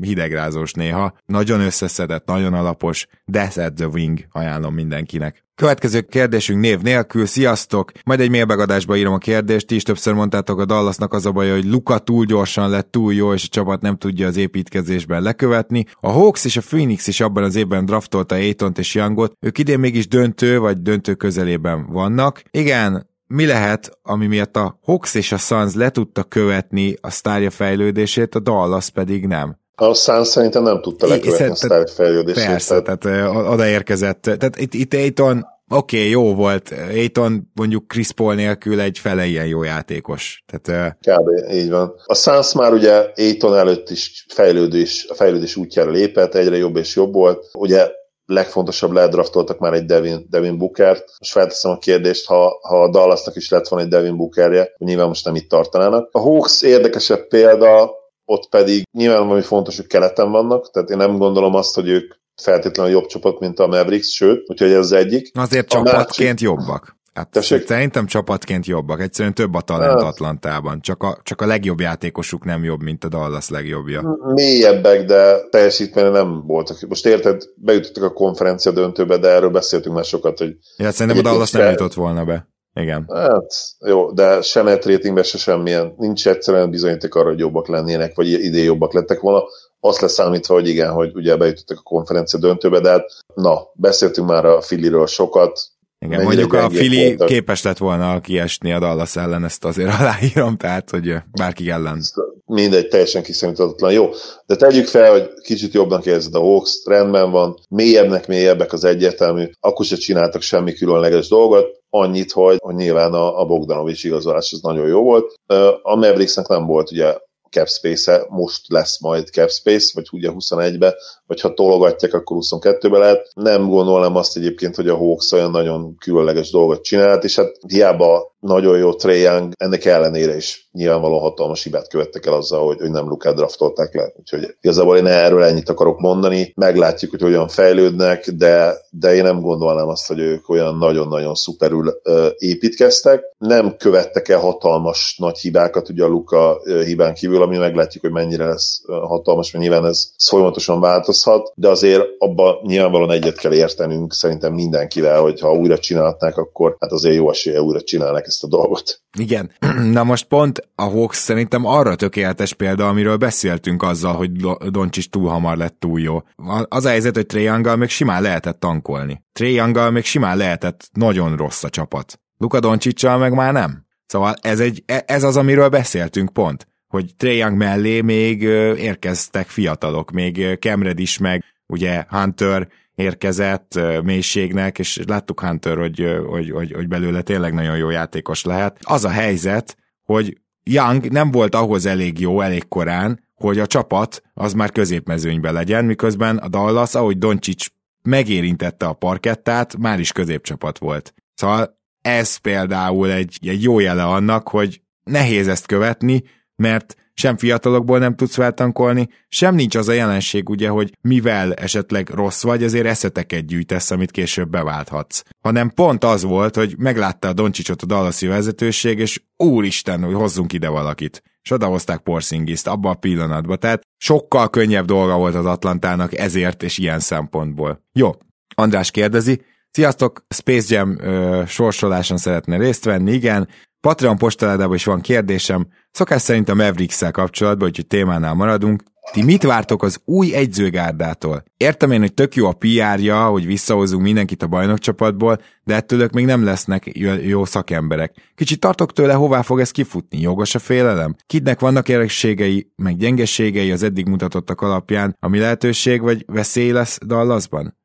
hidegrázós néha. Nagyon összeszedett, nagyon alapos, Death the Wing ajánlom mindenkinek. Következő kérdésünk név nélkül, sziasztok! Majd egy mailbegadásba írom a kérdést, ti is többször mondtátok a Dallasnak az a baj, hogy Luka túl gyorsan lett, túl jó, és a csapat nem tudja az építkezésben lekövetni. A Hawks és a Phoenix is abban az évben draftolta Aitont és Youngot, ők idén mégis döntő vagy döntő közelében vannak. Igen, mi lehet, ami miatt a Hawks és a Suns le tudta követni a sztárja fejlődését, a Dallas pedig nem? A Suns szerintem nem tudta lekövetni a fejlődését. Persze, tehát, tehát odaérkezett. Tehát itt, itt Aiton oké, okay, jó volt. Aiton mondjuk Chris Paul nélkül egy fele ilyen jó játékos. Tehát, Kb. így van. A Suns már ugye Aiton előtt is fejlődés, a fejlődés útjára lépett, egyre jobb és jobb volt. Ugye legfontosabb ledraftoltak már egy Devin, Devin Bookert. Most felteszem a kérdést, ha, ha a Dallasnak is lett volna egy Devin Bookerje, nyilván most nem itt tartanának. A Hawks érdekesebb példa, ott pedig nyilván valami fontos, hogy keleten vannak, tehát én nem gondolom azt, hogy ők feltétlenül jobb csapat, mint a Mavericks, sőt, úgyhogy ez az egyik. Azért a csapatként másik... jobbak. Hát Tessék? szerintem csapatként jobbak. Egyszerűen több a talent. Atlantában. Csak a, csak a legjobb játékosuk nem jobb, mint a Dallas legjobbja. Mélyebbek, de teljesítményen nem voltak. Most érted, bejutottak a konferencia döntőbe, de erről beszéltünk már sokat, hogy... Ja, szerintem a Dallas nem jutott volna be. Igen. Hát, jó, de se net ratingben, se semmilyen. Nincs egyszerűen bizonyíték arra, hogy jobbak lennének, vagy idén jobbak lettek volna. Azt leszámítva, hogy igen, hogy ugye bejutottak a konferencia döntőbe, de hát, na, beszéltünk már a Filiről sokat, igen, mondjuk a Fili voltak. képes lett volna kiesni a Dallas ellen, ezt azért aláírom, tehát, hogy bárki ellen. Mindegy, teljesen kiszámíthatatlan. Jó, de tegyük fel, hogy kicsit jobban érzed a Hawks, rendben van, mélyebbnek mélyebbek az egyértelmű, akkor se csináltak semmi különleges dolgot, annyit, hogy, hogy nyilván a, a Bogdanovics igazolás az nagyon jó volt. A Mavericksnek nem volt ugye cap space-e, most lesz majd cap space, vagy ugye 21-be, vagy ha tologatják, akkor 22-be lehet. Nem gondolom azt egyébként, hogy a Hawks olyan nagyon különleges dolgot csinált, és hát hiába nagyon jó Trae Young, ennek ellenére is nyilvánvalóan hatalmas hibát követtek el azzal, hogy, hogy nem Lukát draftolták le. Úgyhogy igazából én erről ennyit akarok mondani. Meglátjuk, hogy hogyan fejlődnek, de, de én nem gondolnám azt, hogy ők olyan nagyon-nagyon szuperül uh, építkeztek. Nem követtek el hatalmas nagy hibákat, ugye a Luka uh, hibán kívül, ami meglátjuk, hogy mennyire lesz uh, hatalmas, mert nyilván ez folyamatosan változhat, de azért abban nyilvánvalóan egyet kell értenünk szerintem mindenkivel, hogy ha újra csinálhatnák, akkor hát azért jó esélye újra csinálnak ezt a dolgot. Igen. Na most pont a Hawks szerintem arra tökéletes példa, amiről beszéltünk azzal, hogy Doncsics túl hamar lett túl jó. Az a helyzet, hogy Young-gal még simán lehetett tankolni. Young-gal még simán lehetett nagyon rossz a csapat. Luka Doncsicsal meg már nem. Szóval ez, egy, e, ez az, amiről beszéltünk pont, hogy Young mellé még érkeztek fiatalok, még Kemred is, meg ugye Hunter, érkezett mélységnek, és láttuk Hunter, hogy, hogy, hogy, hogy belőle tényleg nagyon jó játékos lehet. Az a helyzet, hogy Young nem volt ahhoz elég jó, elég korán, hogy a csapat az már középmezőnybe legyen, miközben a Dallas, ahogy Doncsics megérintette a parkettát, már is középcsapat volt. Szóval ez például egy, egy jó jele annak, hogy nehéz ezt követni, mert sem fiatalokból nem tudsz feltankolni, sem nincs az a jelenség ugye, hogy mivel esetleg rossz vagy, azért eszeteket gyűjtesz, amit később beválthatsz. Hanem pont az volt, hogy meglátta a Doncsicsot a Dallasi vezetőség, és úristen, hogy hozzunk ide valakit. És odahozták Porzingiszt abba a pillanatban, tehát sokkal könnyebb dolga volt az Atlantának ezért és ilyen szempontból. Jó, András kérdezi, Sziasztok! Space Jam ö, sorsoláson szeretne részt venni, igen. Patreon postaládában is van kérdésem, szokás szerint a mavericks kapcsolatban, úgyhogy témánál maradunk. Ti mit vártok az új egyzőgárdától? Értem én, hogy tök jó a PR-ja, hogy visszahozunk mindenkit a bajnokcsapatból, de ettől ők még nem lesznek jó szakemberek. Kicsit tartok tőle, hová fog ez kifutni? Jogos a félelem? Kidnek vannak erősségei, meg gyengeségei az eddig mutatottak alapján, ami lehetőség vagy veszély lesz Dallasban?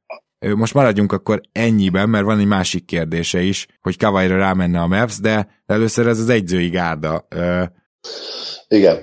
Most maradjunk akkor ennyiben, mert van egy másik kérdése is, hogy Kavajra rámenne a Mavs, de először ez az egyzői gárda. Igen.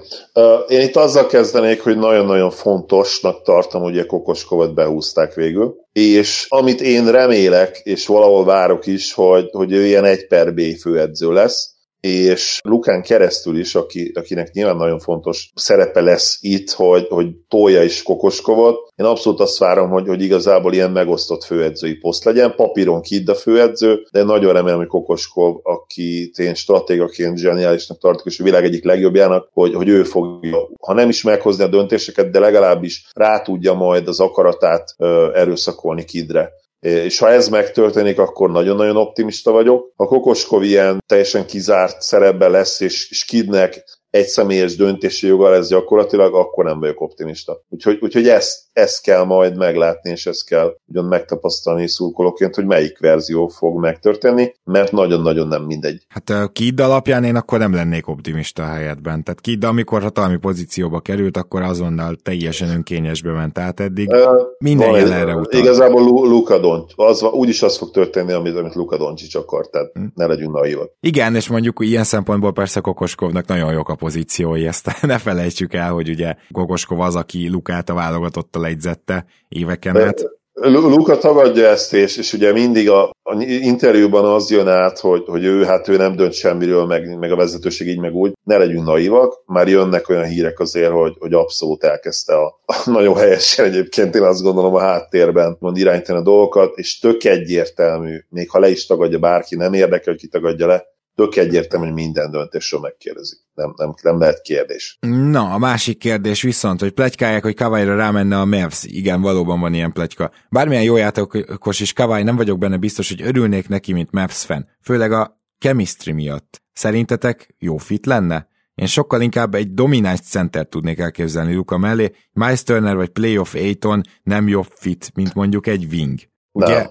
Én itt azzal kezdenék, hogy nagyon-nagyon fontosnak tartom, a Kokoskovat behúzták végül, és amit én remélek, és valahol várok is, hogy, hogy ő ilyen egy per B főedző lesz, és Lukán keresztül is, aki, akinek nyilván nagyon fontos szerepe lesz itt, hogy, hogy tolja is Kokoskovot. Én abszolút azt várom, hogy, hogy igazából ilyen megosztott főedzői poszt legyen. Papíron Kidd a főedző, de nagyon remélem, hogy Kokoskov, aki én stratégaként zseniálisnak tartok, és a világ egyik legjobbjának, hogy, hogy ő fogja, ha nem is meghozni a döntéseket, de legalábbis rá tudja majd az akaratát ö, erőszakolni Kidre és ha ez megtörténik, akkor nagyon-nagyon optimista vagyok. Ha Kokoskov ilyen teljesen kizárt szerepben lesz, és, és Kidnek egy személyes döntési joga lesz gyakorlatilag, akkor nem vagyok optimista. Úgyhogy, úgyhogy ezt, ezt kell majd meglátni, és ezt kell ugyan megtapasztalni szurkolóként, hogy melyik verzió fog megtörténni, mert nagyon-nagyon nem mindegy. Hát a Kid alapján én akkor nem lennék optimista a helyetben. Tehát Kid, amikor hatalmi pozícióba került, akkor azonnal teljesen önkényesbe ment át eddig. Uh, Minden jelenre utal. Igazából Luka Doncic, az, úgyis az fog történni, amit, amit Luka Doncic akar, tehát hmm. ne legyünk naivak. Igen, és mondjuk ilyen szempontból persze Kokoskovnak nagyon jók a pozíciói, ezt ne felejtsük el, hogy ugye Kokoskov az, aki Lukát a válogatottal egyzette éveken át. Luka tagadja ezt, és, és ugye mindig a, a interjúban az jön át, hogy, hogy ő, hát ő nem dönt semmiről, meg, meg a vezetőség így, meg úgy. Ne legyünk naivak, már jönnek olyan hírek azért, hogy, hogy abszolút elkezdte a, a nagyon helyesen egyébként, én azt gondolom a háttérben mond irányítani a dolgokat, és tök egyértelmű, még ha le is tagadja bárki, nem érdekel, hogy ki tagadja le, tök egyértelmű, hogy minden döntésről megkérdezik. Nem, nem, nem lehet kérdés. Na, a másik kérdés viszont, hogy plegykálják, hogy Kavajra rámenne a Mavs. Igen, valóban van ilyen plegyka. Bármilyen jó játékos is Kavaj, nem vagyok benne biztos, hogy örülnék neki, mint Mavs fan. Főleg a chemistry miatt. Szerintetek jó fit lenne? Én sokkal inkább egy domináns center tudnék elképzelni Luka mellé, Miles Turner vagy Playoff Aiton nem jobb fit, mint mondjuk egy wing. Ugye? Nem.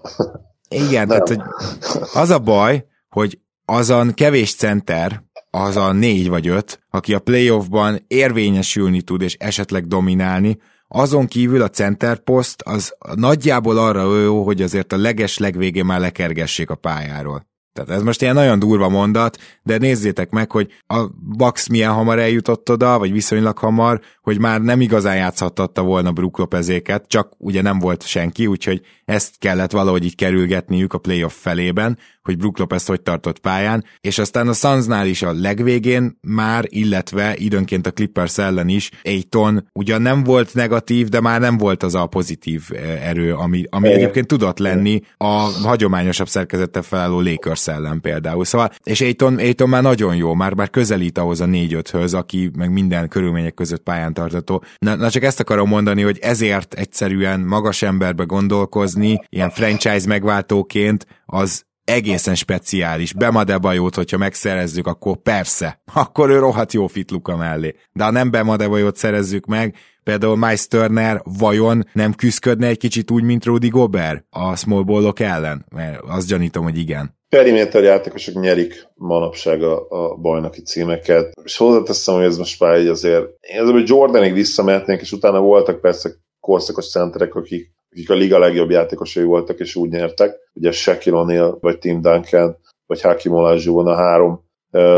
Igen, nem. tehát hogy az a baj, hogy azon kevés center, az a négy vagy öt, aki a playoffban érvényesülni tud és esetleg dominálni, azon kívül a center post az nagyjából arra jó, hogy azért a leges legvégén már lekergessék a pályáról. Tehát ez most ilyen nagyon durva mondat, de nézzétek meg, hogy a Bax milyen hamar eljutott oda, vagy viszonylag hamar, hogy már nem igazán játszhatta volna Brook Lopezéket, csak ugye nem volt senki, úgyhogy ezt kellett valahogy így kerülgetniük a playoff felében, hogy Brook Lopez hogy tartott pályán, és aztán a Sunsnál is a legvégén már, illetve időnként a Clippers ellen is Aiton ugyan nem volt negatív, de már nem volt az a pozitív eh, erő, ami, ami egyébként tudott lenni a hagyományosabb szerkezettel felálló Lakers ellen például. Szóval, és Aiton, Aiton már nagyon jó, már, már közelít ahhoz a négy-öthöz, aki meg minden körülmények között pályán tartató. Na, na csak ezt akarom mondani, hogy ezért egyszerűen magas emberbe gondolkozni, ilyen franchise megváltóként, az egészen speciális. Bemadebajót, hogyha megszerezzük, akkor persze, akkor ő rohadt jó fit Luka mellé. De ha nem Bemadebajót szerezzük meg, például Miles Turner vajon nem küzdködne egy kicsit úgy, mint Rudy Gobert a small ballok ellen? Mert azt gyanítom, hogy igen. Periméter játékosok nyerik manapság a, a bajnoki címeket, és hozzáteszem, hogy ez most már egy azért, én azért, Jordanig visszamehetnék, és utána voltak persze korszakos centerek, akik akik a liga legjobb játékosai voltak, és úgy nyertek. Ugye Shaquille O'Neal, vagy Tim Duncan, vagy Hakim Olajuwon a három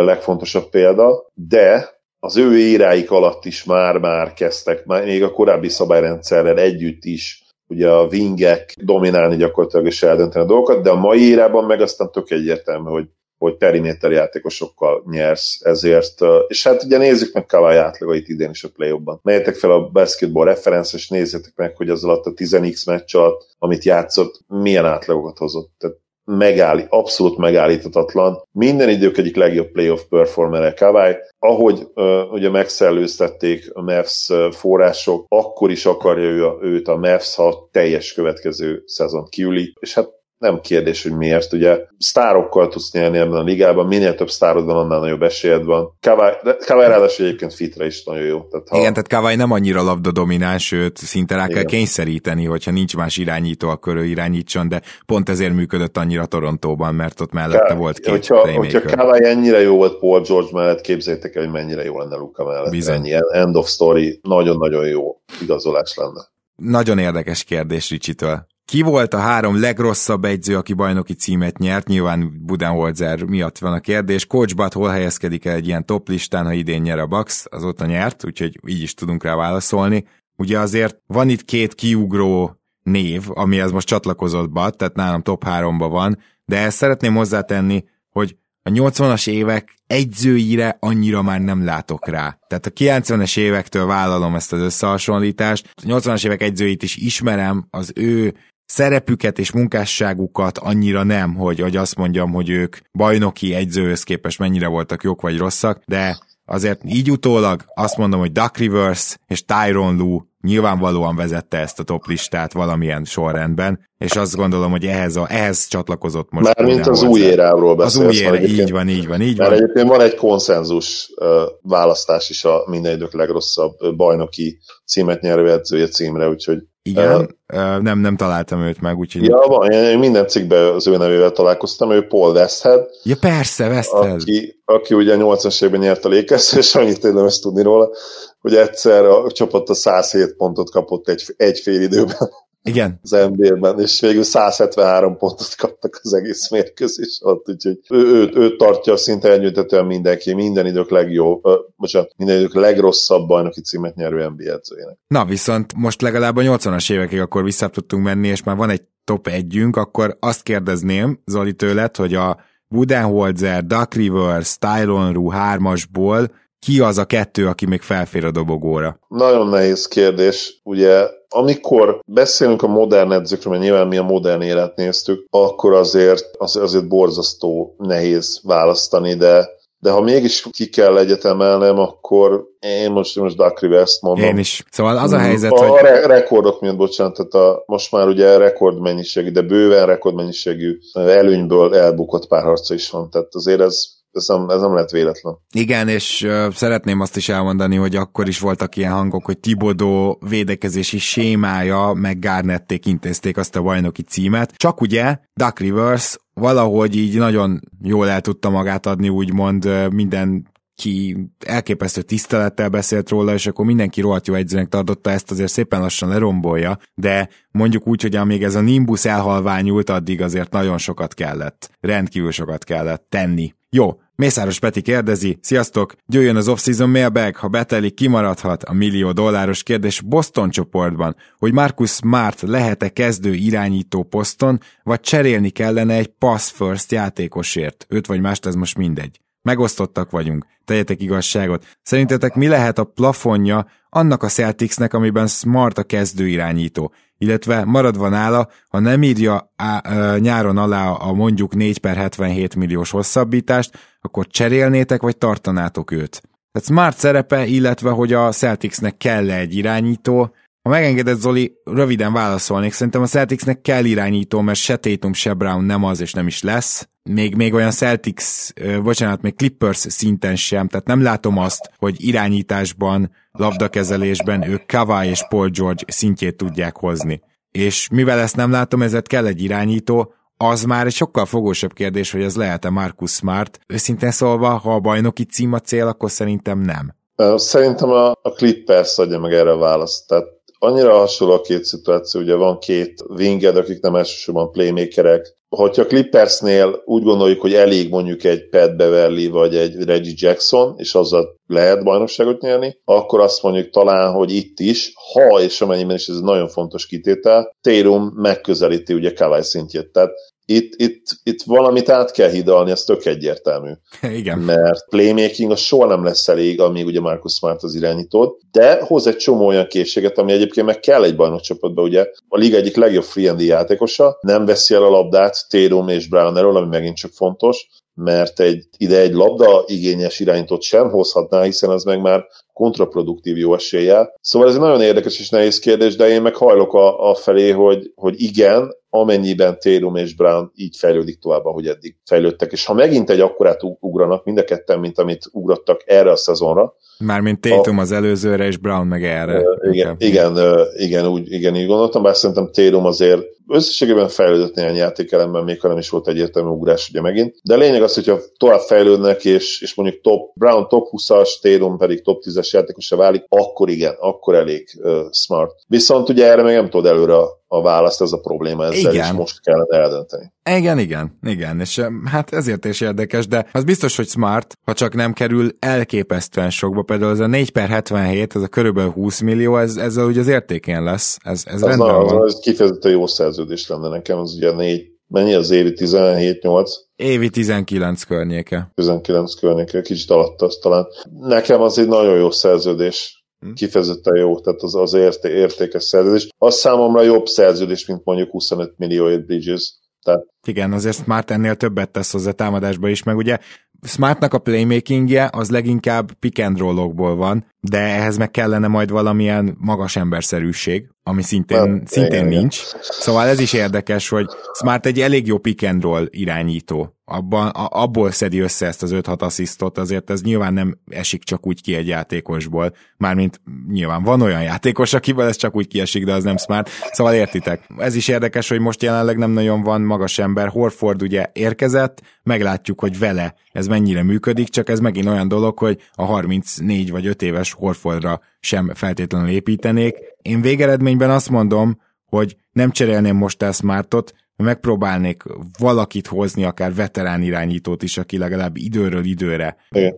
legfontosabb példa, de az ő éráik alatt is már-már kezdtek, már még a korábbi szabályrendszerrel együtt is ugye a wingek dominálni gyakorlatilag és eldönteni a dolgokat, de a mai érában meg aztán tök egyértelmű, hogy hogy periméter játékosokkal nyersz, ezért, és hát ugye nézzük meg Kawai átlagait idén is a play ban Menjetek fel a basketball reference, és nézzétek meg, hogy az alatt a 10x meccs alatt, amit játszott, milyen átlagokat hozott. Tehát megállít, abszolút megállíthatatlan. Minden idők egyik legjobb playoff performer Kawai. Ahogy uh, ugye megszellőztették a Mavs források, akkor is akarja ő őt a Mavs, ha teljes következő szezon kiüli, és hát nem kérdés, hogy miért. Ugye sztárokkal tudsz nyerni ebben a ligában, minél több sztárod van, annál nagyobb esélyed van. Kawai, ráadásul egyébként fitre is nagyon jó. Tehát, ha... Igen, tehát Kawai nem annyira labda domináns, sőt, szinte rá Igen. kell kényszeríteni, hogyha nincs más irányító, akkor ő irányítson, de pont ezért működött annyira Torontóban, mert ott mellette Ká, volt két hogyha, hogyha Kawai ennyire jó volt Paul George mellett, képzeljétek el, hogy mennyire jó lenne Luka mellett. Bizony. Ennyi, end of story, nagyon-nagyon jó igazolás lenne. Nagyon érdekes kérdés Ricsitől. Ki volt a három legrosszabb egyző, aki bajnoki címet nyert? Nyilván Budenholzer miatt van a kérdés. Coach Butt hol helyezkedik el egy ilyen top listán, ha idén nyer a Bucks? Azóta nyert, úgyhogy így is tudunk rá válaszolni. Ugye azért van itt két kiugró név, amihez most csatlakozott Butt, tehát nálam top háromba van, de ezt szeretném hozzátenni, hogy a 80-as évek egyzőire annyira már nem látok rá. Tehát a 90-es évektől vállalom ezt az összehasonlítást. A 80-as évek egyzőit is ismerem, az ő szerepüket és munkásságukat annyira nem, hogy, hogy azt mondjam, hogy ők bajnoki egyzőhöz képest mennyire voltak jók vagy rosszak, de azért így utólag azt mondom, hogy Duck Rivers és Tyron Lue nyilvánvalóan vezette ezt a top listát valamilyen sorrendben, és azt gondolom, hogy ehhez, a, ehhez csatlakozott most. Már az új éráról beszélsz. Az új ére, így van, így van, így van. Mert egyébként van egy konszenzus választás is a minden idők legrosszabb bajnoki címet nyerő edzője címre, úgyhogy igen, uh, nem, nem találtam őt meg, úgyhogy... Ja, van, én minden cikkben az ő nevével találkoztam, ő Paul Westhead. Ja, persze, Westhead. Aki, aki ugye 80-as évben nyert a Lakers, és annyit érdemes tudni róla, hogy egyszer a csapat a 107 pontot kapott egy, egy fél időben. Igen. Az NBA-ben, és végül 173 pontot kaptak az egész mérkőzés ott, úgyhogy ő, őt, őt tartja szinte elnyújtetően mindenki, minden idők legjobb, bocsánat, minden idők legrosszabb bajnoki címet nyerő NBA edzőjének. Na, viszont most legalább a 80-as évekig akkor vissza tudtunk menni, és már van egy top együnk, akkor azt kérdezném Zoli tőled, hogy a Budenholzer, Duck Rivers, Tylon Ru hármasból ki az a kettő, aki még felfér a dobogóra? Nagyon nehéz kérdés. Ugye amikor beszélünk a modern edzőkről, mert nyilván mi a modern élet néztük, akkor azért, az, azért borzasztó nehéz választani, de de ha mégis ki kell egyet emelnem, akkor én most, most Duck Rivers-t mondom. Én is. Szóval az a mm. helyzet, a, hogy... A rekordok miatt, bocsánat, tehát a, most már ugye rekordmennyiségű, de bőven rekordmennyiségű előnyből elbukott párharca is van, tehát azért ez ez nem, ez nem lett véletlen. Igen, és uh, szeretném azt is elmondani, hogy akkor is voltak ilyen hangok, hogy Tibodó védekezési sémája, meg Garnették intézték azt a bajnoki címet. Csak ugye Duck Rivers valahogy így nagyon jól el tudta magát adni, úgymond minden ki elképesztő tisztelettel beszélt róla, és akkor mindenki rohadt jó edzőnek tartotta, ezt azért szépen lassan lerombolja, de mondjuk úgy, hogy amíg ez a Nimbus elhalványult, addig azért nagyon sokat kellett, rendkívül sokat kellett tenni. Jó, Mészáros Peti kérdezi, sziasztok, jöjjön az off-season mailbag, ha betelik, kimaradhat a millió dolláros kérdés Boston csoportban, hogy Marcus Smart lehet-e kezdő irányító poszton, vagy cserélni kellene egy pass first játékosért, őt vagy mást, ez most mindegy. Megosztottak vagyunk, tegyetek igazságot. Szerintetek mi lehet a plafonja annak a Celticsnek, amiben Smart a kezdő irányító? Illetve maradva nála, ha nem írja á, á, nyáron alá a mondjuk 4 per 77 milliós hosszabbítást, akkor cserélnétek, vagy tartanátok őt? Tehát Smart szerepe, illetve hogy a Celticsnek kell egy irányító, ha megengedett Zoli, röviden válaszolnék. Szerintem a Celticsnek kell irányító, mert se Tatum, se Brown nem az, és nem is lesz. Még, még olyan Celtics, bocsánat, még Clippers szinten sem, tehát nem látom azt, hogy irányításban, labdakezelésben ők Kawhi és Paul George szintjét tudják hozni. És mivel ezt nem látom, ezért kell egy irányító, az már egy sokkal fogósabb kérdés, hogy ez lehet-e Marcus Smart. Őszintén szólva, ha a bajnoki cím a cél, akkor szerintem nem. Szerintem a, a Clippers adja meg erre a választ. Tehát annyira hasonló a két szituáció, ugye van két winged, akik nem elsősorban playmakerek. Hogyha Clippersnél úgy gondoljuk, hogy elég mondjuk egy Pat Beverly vagy egy Reggie Jackson, és azzal lehet bajnokságot nyerni, akkor azt mondjuk talán, hogy itt is, ha és amennyiben is ez egy nagyon fontos kitétel, Tatum megközelíti ugye Kawhi szintjét. Tehát itt, itt, itt valamit át kell hidalni, ez tök egyértelmű. Igen. Mert playmaking az soha nem lesz elég, amíg ugye Marcus Smart az irányítód, de hoz egy csomó olyan készséget, ami egyébként meg kell egy bajnokcsapatba, ugye a liga egyik legjobb free játékosa, nem veszi el a labdát Tatum és Brown ami megint csak fontos, mert egy, ide egy labda igényes irányítót sem hozhatná, hiszen az meg már kontraproduktív jó eséllyel. Szóval ez egy nagyon érdekes és nehéz kérdés, de én meg hajlok a, a felé, hogy, hogy igen, amennyiben Tatum és Brown így fejlődik tovább, ahogy eddig fejlődtek. És ha megint egy akkorát ugranak, mind a ketten, mint amit ugrottak erre a szezonra, Mármint Tatum a, az előzőre, és Brown meg erre. Igen, igen, igen, úgy, igen, így gondoltam, bár szerintem Tatum azért összességében fejlődött néhány játékelemben, még ha nem is volt egyértelmű ugrás ugye megint. De lényeg az, hogyha tovább fejlődnek, és, és mondjuk top, Brown top 20-as, Tatum pedig top 10-es játékosa válik, akkor igen, akkor elég uh, smart. Viszont ugye erre még nem tudod előre a választ, ez a probléma ezzel, igen. és most kellene eldönteni. Igen, igen, igen, és hát ezért is érdekes, de az biztos, hogy smart, ha csak nem kerül elképesztően sokba, például ez a 4 per 77, ez a körülbelül 20 millió, ez, ezzel ugye az értékén lesz, ez, ez rendben na, van. Ez kifejezetten jó szerződés lenne nekem, az ugye 4, mennyi az évi 17-8? Évi 19 környéke. 19 környéke, kicsit alatt az talán. Nekem az egy nagyon jó szerződés? Kifejezetten jó, tehát az, az érté, értékes szerződés. Az számomra jobb szerződés, mint mondjuk 25 millióért Bridges. Tehát... Igen, azért már ennél többet tesz hozzá támadásba is, meg ugye Smartnak a playmakingje az leginkább pick and rollokból van, de ehhez meg kellene majd valamilyen magas emberszerűség, ami szintén, hát, szintén igen, nincs. Igen. Szóval ez is érdekes, hogy Smart egy elég jó pick and roll irányító. Abban, abból szedi össze ezt az 5-6 asszisztot, azért ez nyilván nem esik csak úgy ki egy játékosból. Mármint nyilván van olyan játékos, akiből ez csak úgy kiesik, de az nem Smart. Szóval értitek. Ez is érdekes, hogy most jelenleg nem nagyon van magas ember. Horford ugye érkezett, meglátjuk, hogy vele ez mennyire működik, csak ez megint olyan dolog, hogy a 34 vagy 5 éves Horfordra sem feltétlenül építenék. Én végeredményben azt mondom, hogy nem cserélném most el Smartot, megpróbálnék valakit hozni, akár veterán irányítót is, aki legalább időről időre Igen.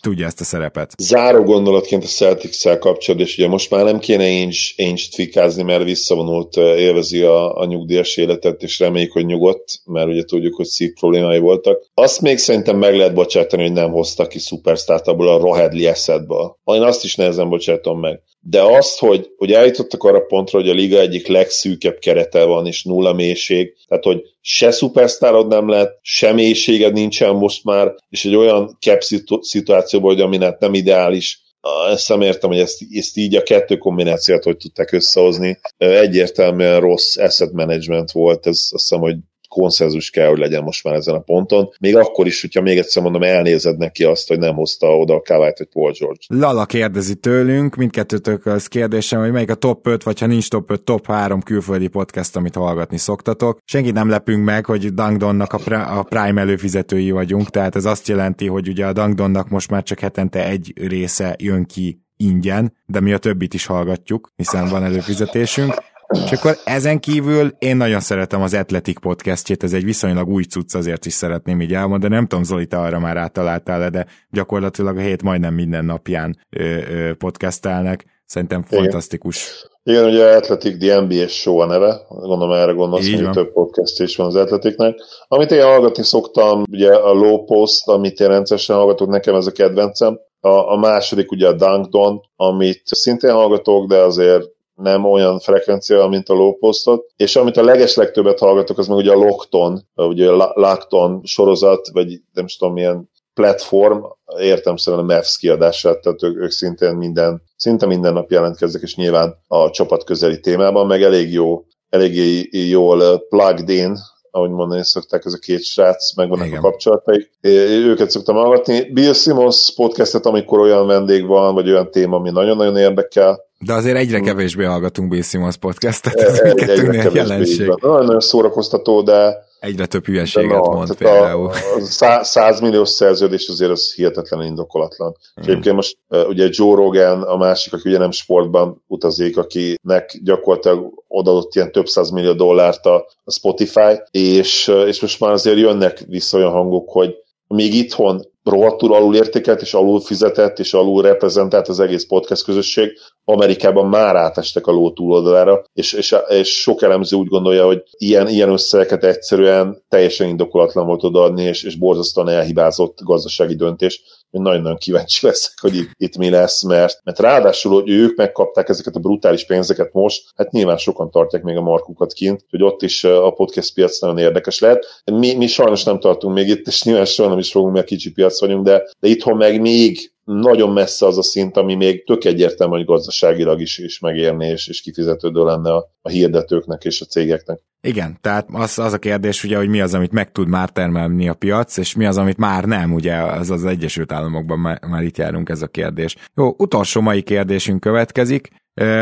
tudja ezt a szerepet. Záró gondolatként a celtics kapcsolatban, és ugye most már nem kéne Ainge-t fikázni, mert visszavonult, élvezi a, a nyugdíjas életet, és reméljük, hogy nyugodt, mert ugye tudjuk, hogy szív problémái voltak. Azt még szerintem meg lehet bocsátani, hogy nem hozta ki szupersztárt abból a Rohedli eszedből. Én azt is nehezen bocsátom meg de azt, hogy, hogy eljutottak arra pontra, hogy a liga egyik legszűkebb kerete van, és nulla mélység, tehát hogy se szupersztárod nem lett, se mélységed nincsen most már, és egy olyan cap szituációban, hogy ami nem ideális, ezt nem értem, hogy ezt, ezt így a kettő kombinációt hogy tudták összehozni. Egyértelműen rossz asset management volt, ez azt hiszem, hogy konszenzus kell, hogy legyen most már ezen a ponton. Még akkor is, hogyha még egyszer mondom, elnézed neki azt, hogy nem hozta oda a Kawait vagy Paul George. Lala kérdezi tőlünk, mindkettőtök az kérdésem, hogy melyik a top 5, vagy ha nincs top 5, top 3 külföldi podcast, amit hallgatni szoktatok. Senkit nem lepünk meg, hogy Dangdonnak a, a Prime előfizetői vagyunk, tehát ez azt jelenti, hogy ugye a Dangdonnak most már csak hetente egy része jön ki ingyen, de mi a többit is hallgatjuk, hiszen van előfizetésünk. És akkor ezen kívül én nagyon szeretem az Athletic podcastjét, ez egy viszonylag új cucc, azért is szeretném így elmondani, nem tudom, Zoli, te arra már átaláltál de gyakorlatilag a hét majdnem minden napján ö, ö, podcastelnek. Szerintem Igen. fantasztikus. Igen, ugye Athletic The NBA Show a neve, gondolom erre gondolsz, hogy több podcast is van az Athleticnek. Amit én hallgatni szoktam, ugye a Low Post, amit én rendszeresen hallgatok, nekem ez a kedvencem. A, a második ugye a Dunkdon, amit szintén hallgatok, de azért nem olyan frekvencia, mint a lowpostot, és amit a legeslegtöbbet hallgatok, az meg ugye a Lockton, ugye a Lockton sorozat, vagy nem is tudom milyen platform, értem szerint a Mavs kiadását, tehát ők, ők szintén minden, szinte minden nap jelentkeznek, és nyilván a csapat közeli témában, meg elég jó, elég jól plugged in, ahogy mondani szokták, ez a két srác, megvannak Igen. a kapcsolataik. Őket szoktam hallgatni. Bill Simmons podcastet, amikor olyan vendég van, vagy olyan téma, ami nagyon-nagyon érdekel, de azért egyre kevésbé hallgatunk Bill Simmons podcastet, ez egy, mindkettőnél jelenség. Nagyon szórakoztató, de Egyre több hülyeséget na, mond például. A, a 100 milliós szerződés azért az hihetetlen indokolatlan. Hmm. És egyébként most ugye Joe Rogan a másik, aki ugye nem sportban utazik, akinek gyakorlatilag odaadott ilyen több száz millió dollárt a, a Spotify, és, és most már azért jönnek vissza olyan hangok, hogy még itthon rohadtul alul értékelt, és alul fizetett, és alul reprezentált az egész podcast közösség, Amerikában már átestek a ló túloldalára, és, és, és sok elemző úgy gondolja, hogy ilyen, ilyen összegeket egyszerűen teljesen indokolatlan volt odaadni, és, és borzasztóan elhibázott gazdasági döntés. Én nagyon-nagyon kíváncsi leszek, hogy itt, itt mi lesz, mert, mert ráadásul, hogy ők megkapták ezeket a brutális pénzeket most, hát nyilván sokan tartják még a markukat kint, hogy ott is a podcast piac nagyon érdekes lehet. Mi, mi sajnos nem tartunk még itt, és nyilván soha nem is fogunk, mert kicsi piac vagyunk, de, de itthon meg még nagyon messze az a szint, ami még tök egyértelmű, hogy gazdaságilag is, is megérné, és, és kifizetődő lenne a, a hirdetőknek és a cégeknek. Igen, tehát az, az a kérdés ugye, hogy mi az, amit meg tud már termelni a piac, és mi az, amit már nem, ugye az az Egyesült Államokban már, már itt járunk ez a kérdés. Jó, utolsó mai kérdésünk következik.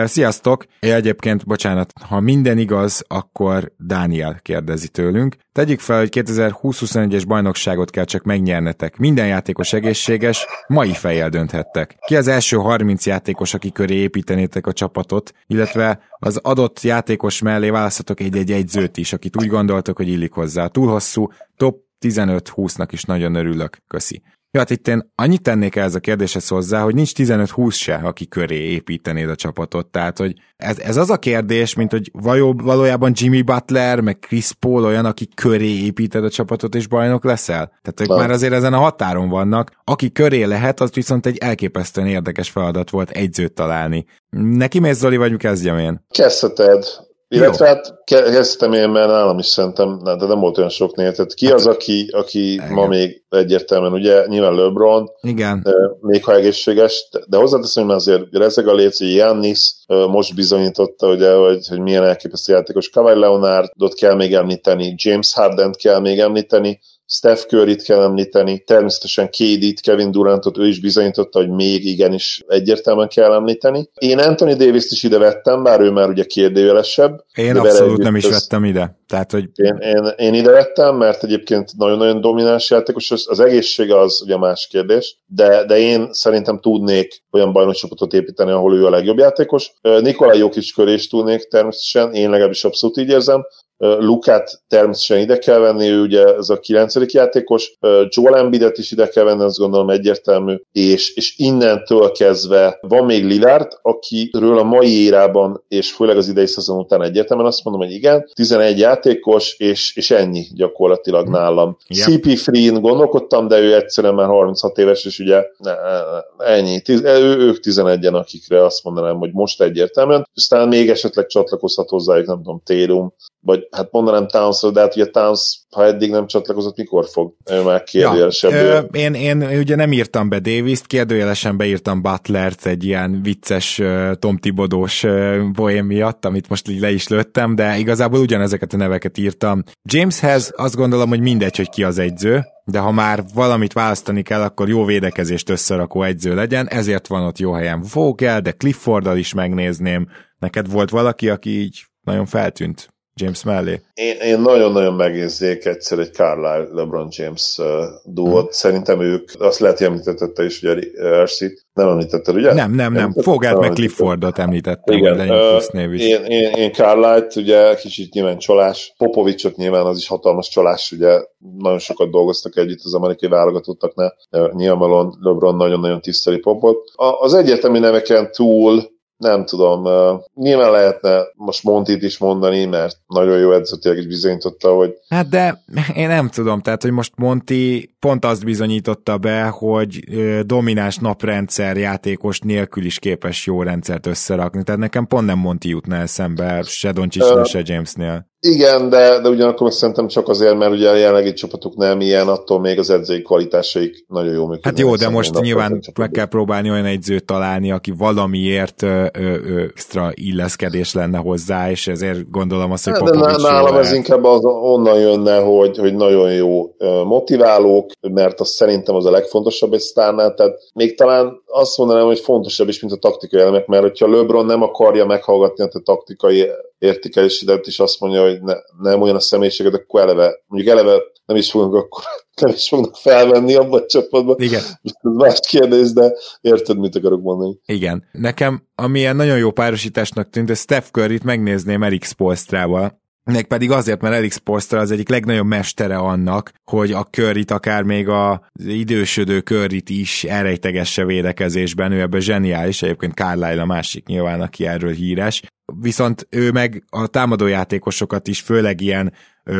Sziasztok! Én egyébként, bocsánat, ha minden igaz, akkor Dániel kérdezi tőlünk. Tegyük fel, hogy 2020-21-es bajnokságot kell csak megnyernetek. Minden játékos egészséges, mai fejjel dönthettek. Ki az első 30 játékos, aki köré építenétek a csapatot, illetve az adott játékos mellé választhatok egy-egy egyzőt is, akit úgy gondoltok, hogy illik hozzá. Túl hosszú, top 15-20-nak is nagyon örülök. Köszi. Ja, hát itt én annyit tennék ez a kérdéshez hozzá, hogy nincs 15-20 se, aki köré építenéd a csapatot. Tehát, hogy ez, ez az a kérdés, mint hogy valójában Jimmy Butler, meg Chris Paul olyan, aki köré építed a csapatot, és bajnok leszel? Tehát, hogy már azért ezen a határon vannak. Aki köré lehet, az viszont egy elképesztően érdekes feladat volt egyzőt találni. Neki mész, Zoli, vagy kezdjem én? Kezdheted. Illetve hát kezdtem én, mert nálam is szerintem, de nem volt olyan sok név. Tehát ki az, aki, aki Igen. ma még egyértelműen, ugye nyilván LeBron, Igen. még ha egészséges, de hozzáteszem, hogy azért rezeg a léc, hogy Giannis most bizonyította, ugye, hogy, hogy milyen elképesztő játékos. Kawhi Leonardot kell még említeni, James Harden-t kell még említeni, Steph Curry-t kell említeni, természetesen KD-t, Kevin Durantot, ő is bizonyította, hogy még igenis egyértelműen kell említeni. Én Anthony Davis-t is ide vettem, bár ő már ugye kérdőjelesebb. Én abszolút nem is vettem ide. Tehát, hogy... én, én, én, ide vettem, mert egyébként nagyon-nagyon domináns játékos, az, az egészsége az ugye más kérdés, de, de én szerintem tudnék olyan bajnokcsapatot építeni, ahol ő a legjobb játékos. Nikolaj Jokic köré is tudnék természetesen, én legalábbis abszolút így érzem. Lukát természetesen ide kell venni, ő ugye ez a kilencedik játékos, Joel Embiidet is ide kell venni, azt gondolom egyértelmű, és, és innentől kezdve van még Lillard, akiről a mai érában, és főleg az idei szezon után egyértelműen azt mondom, hogy igen, 11 játékos, és, és ennyi gyakorlatilag nálam. Yep. CP Free-n gondolkodtam, de ő egyszerűen már 36 éves, és ugye ne, ennyi. Tiz, ő, ők 11-en, akikre azt mondanám, hogy most egyértelműen, aztán még esetleg csatlakozhat hozzájuk, nem tudom, Térum, vagy hát mondanám towns de hát ugye Towns, ha eddig nem csatlakozott, mikor fog ő már kérdőjelesebb? Ja, én, én ugye nem írtam be Davis-t, kérdőjelesen beírtam Butlert egy ilyen vicces Tom Tibodós poém miatt, amit most így le is lőttem, de igazából ugyanezeket a neveket írtam. Jameshez azt gondolom, hogy mindegy, hogy ki az egyző, de ha már valamit választani kell, akkor jó védekezést összerakó egyző legyen, ezért van ott jó helyen Vogel, de Clifforddal is megnézném. Neked volt valaki, aki így nagyon feltűnt? James mellé. Én, én nagyon-nagyon megérzék egyszer egy Carlisle LeBron James uh, duót. Hmm. Szerintem ők, azt lehet, hogy említette is, ugye rc nem említetted, ugye? Nem, nem, nem. Fogát meg Cliffordot említettem, Igen. hogy legyen plusz név is. Én, én, én Carlisle-t ugye kicsit nyilván csalás, Popovicsot nyilván az is hatalmas csalás, ugye nagyon sokat dolgoztak együtt az amerikai válogatottaknál, nyilvánvalóan LeBron nagyon-nagyon tiszteli Popot. Az egyetemi neveken túl nem tudom, nyilván lehetne most Montit is mondani, mert nagyon jó edzőtileg is bizonyította, hogy... Hát de én nem tudom, tehát, hogy most Monti pont azt bizonyította be, hogy domináns naprendszer játékos nélkül is képes jó rendszert összerakni, tehát nekem pont nem Monti jutna eszembe, se Doncsicsnél, se Jamesnél. Igen, de, de ugyanakkor szerintem csak azért, mert ugye a jelenlegi csapatuk nem ilyen, attól még az edzői kvalitásaik nagyon jó működnek. Hát jó, de most nyilván meg kell próbálni olyan egyzőt találni, aki valamiért ö, ö, ö, extra illeszkedés lenne hozzá, és ezért gondolom azt, hogy hát, De nálam ez inkább az, onnan jönne, hogy, hogy nagyon jó motiválók, mert az szerintem az a legfontosabb egy sztárnál, tehát még talán azt mondanám, hogy fontosabb is, mint a taktikai elemek, mert hogyha LeBron nem akarja meghallgatni a taktikai értékelésedet, és azt mondja, hogy ne, nem olyan a személyiséged, akkor eleve, mondjuk eleve nem is fognak akkor nem is fognak felvenni abban a csapatban. Igen. Más kérdés, de érted, mit akarok mondani. Igen. Nekem, amilyen nagyon jó párosításnak tűnt, hogy Steph Curry-t megnézném Erik Spolstrával, pedig azért, mert Alex Postra az egyik legnagyobb mestere annak, hogy a körrit, akár még az idősödő körrit is elrejtegesse védekezésben, ő ebben zseniális, egyébként Carlisle a másik nyilván, aki erről híres, viszont ő meg a támadójátékosokat is főleg ilyen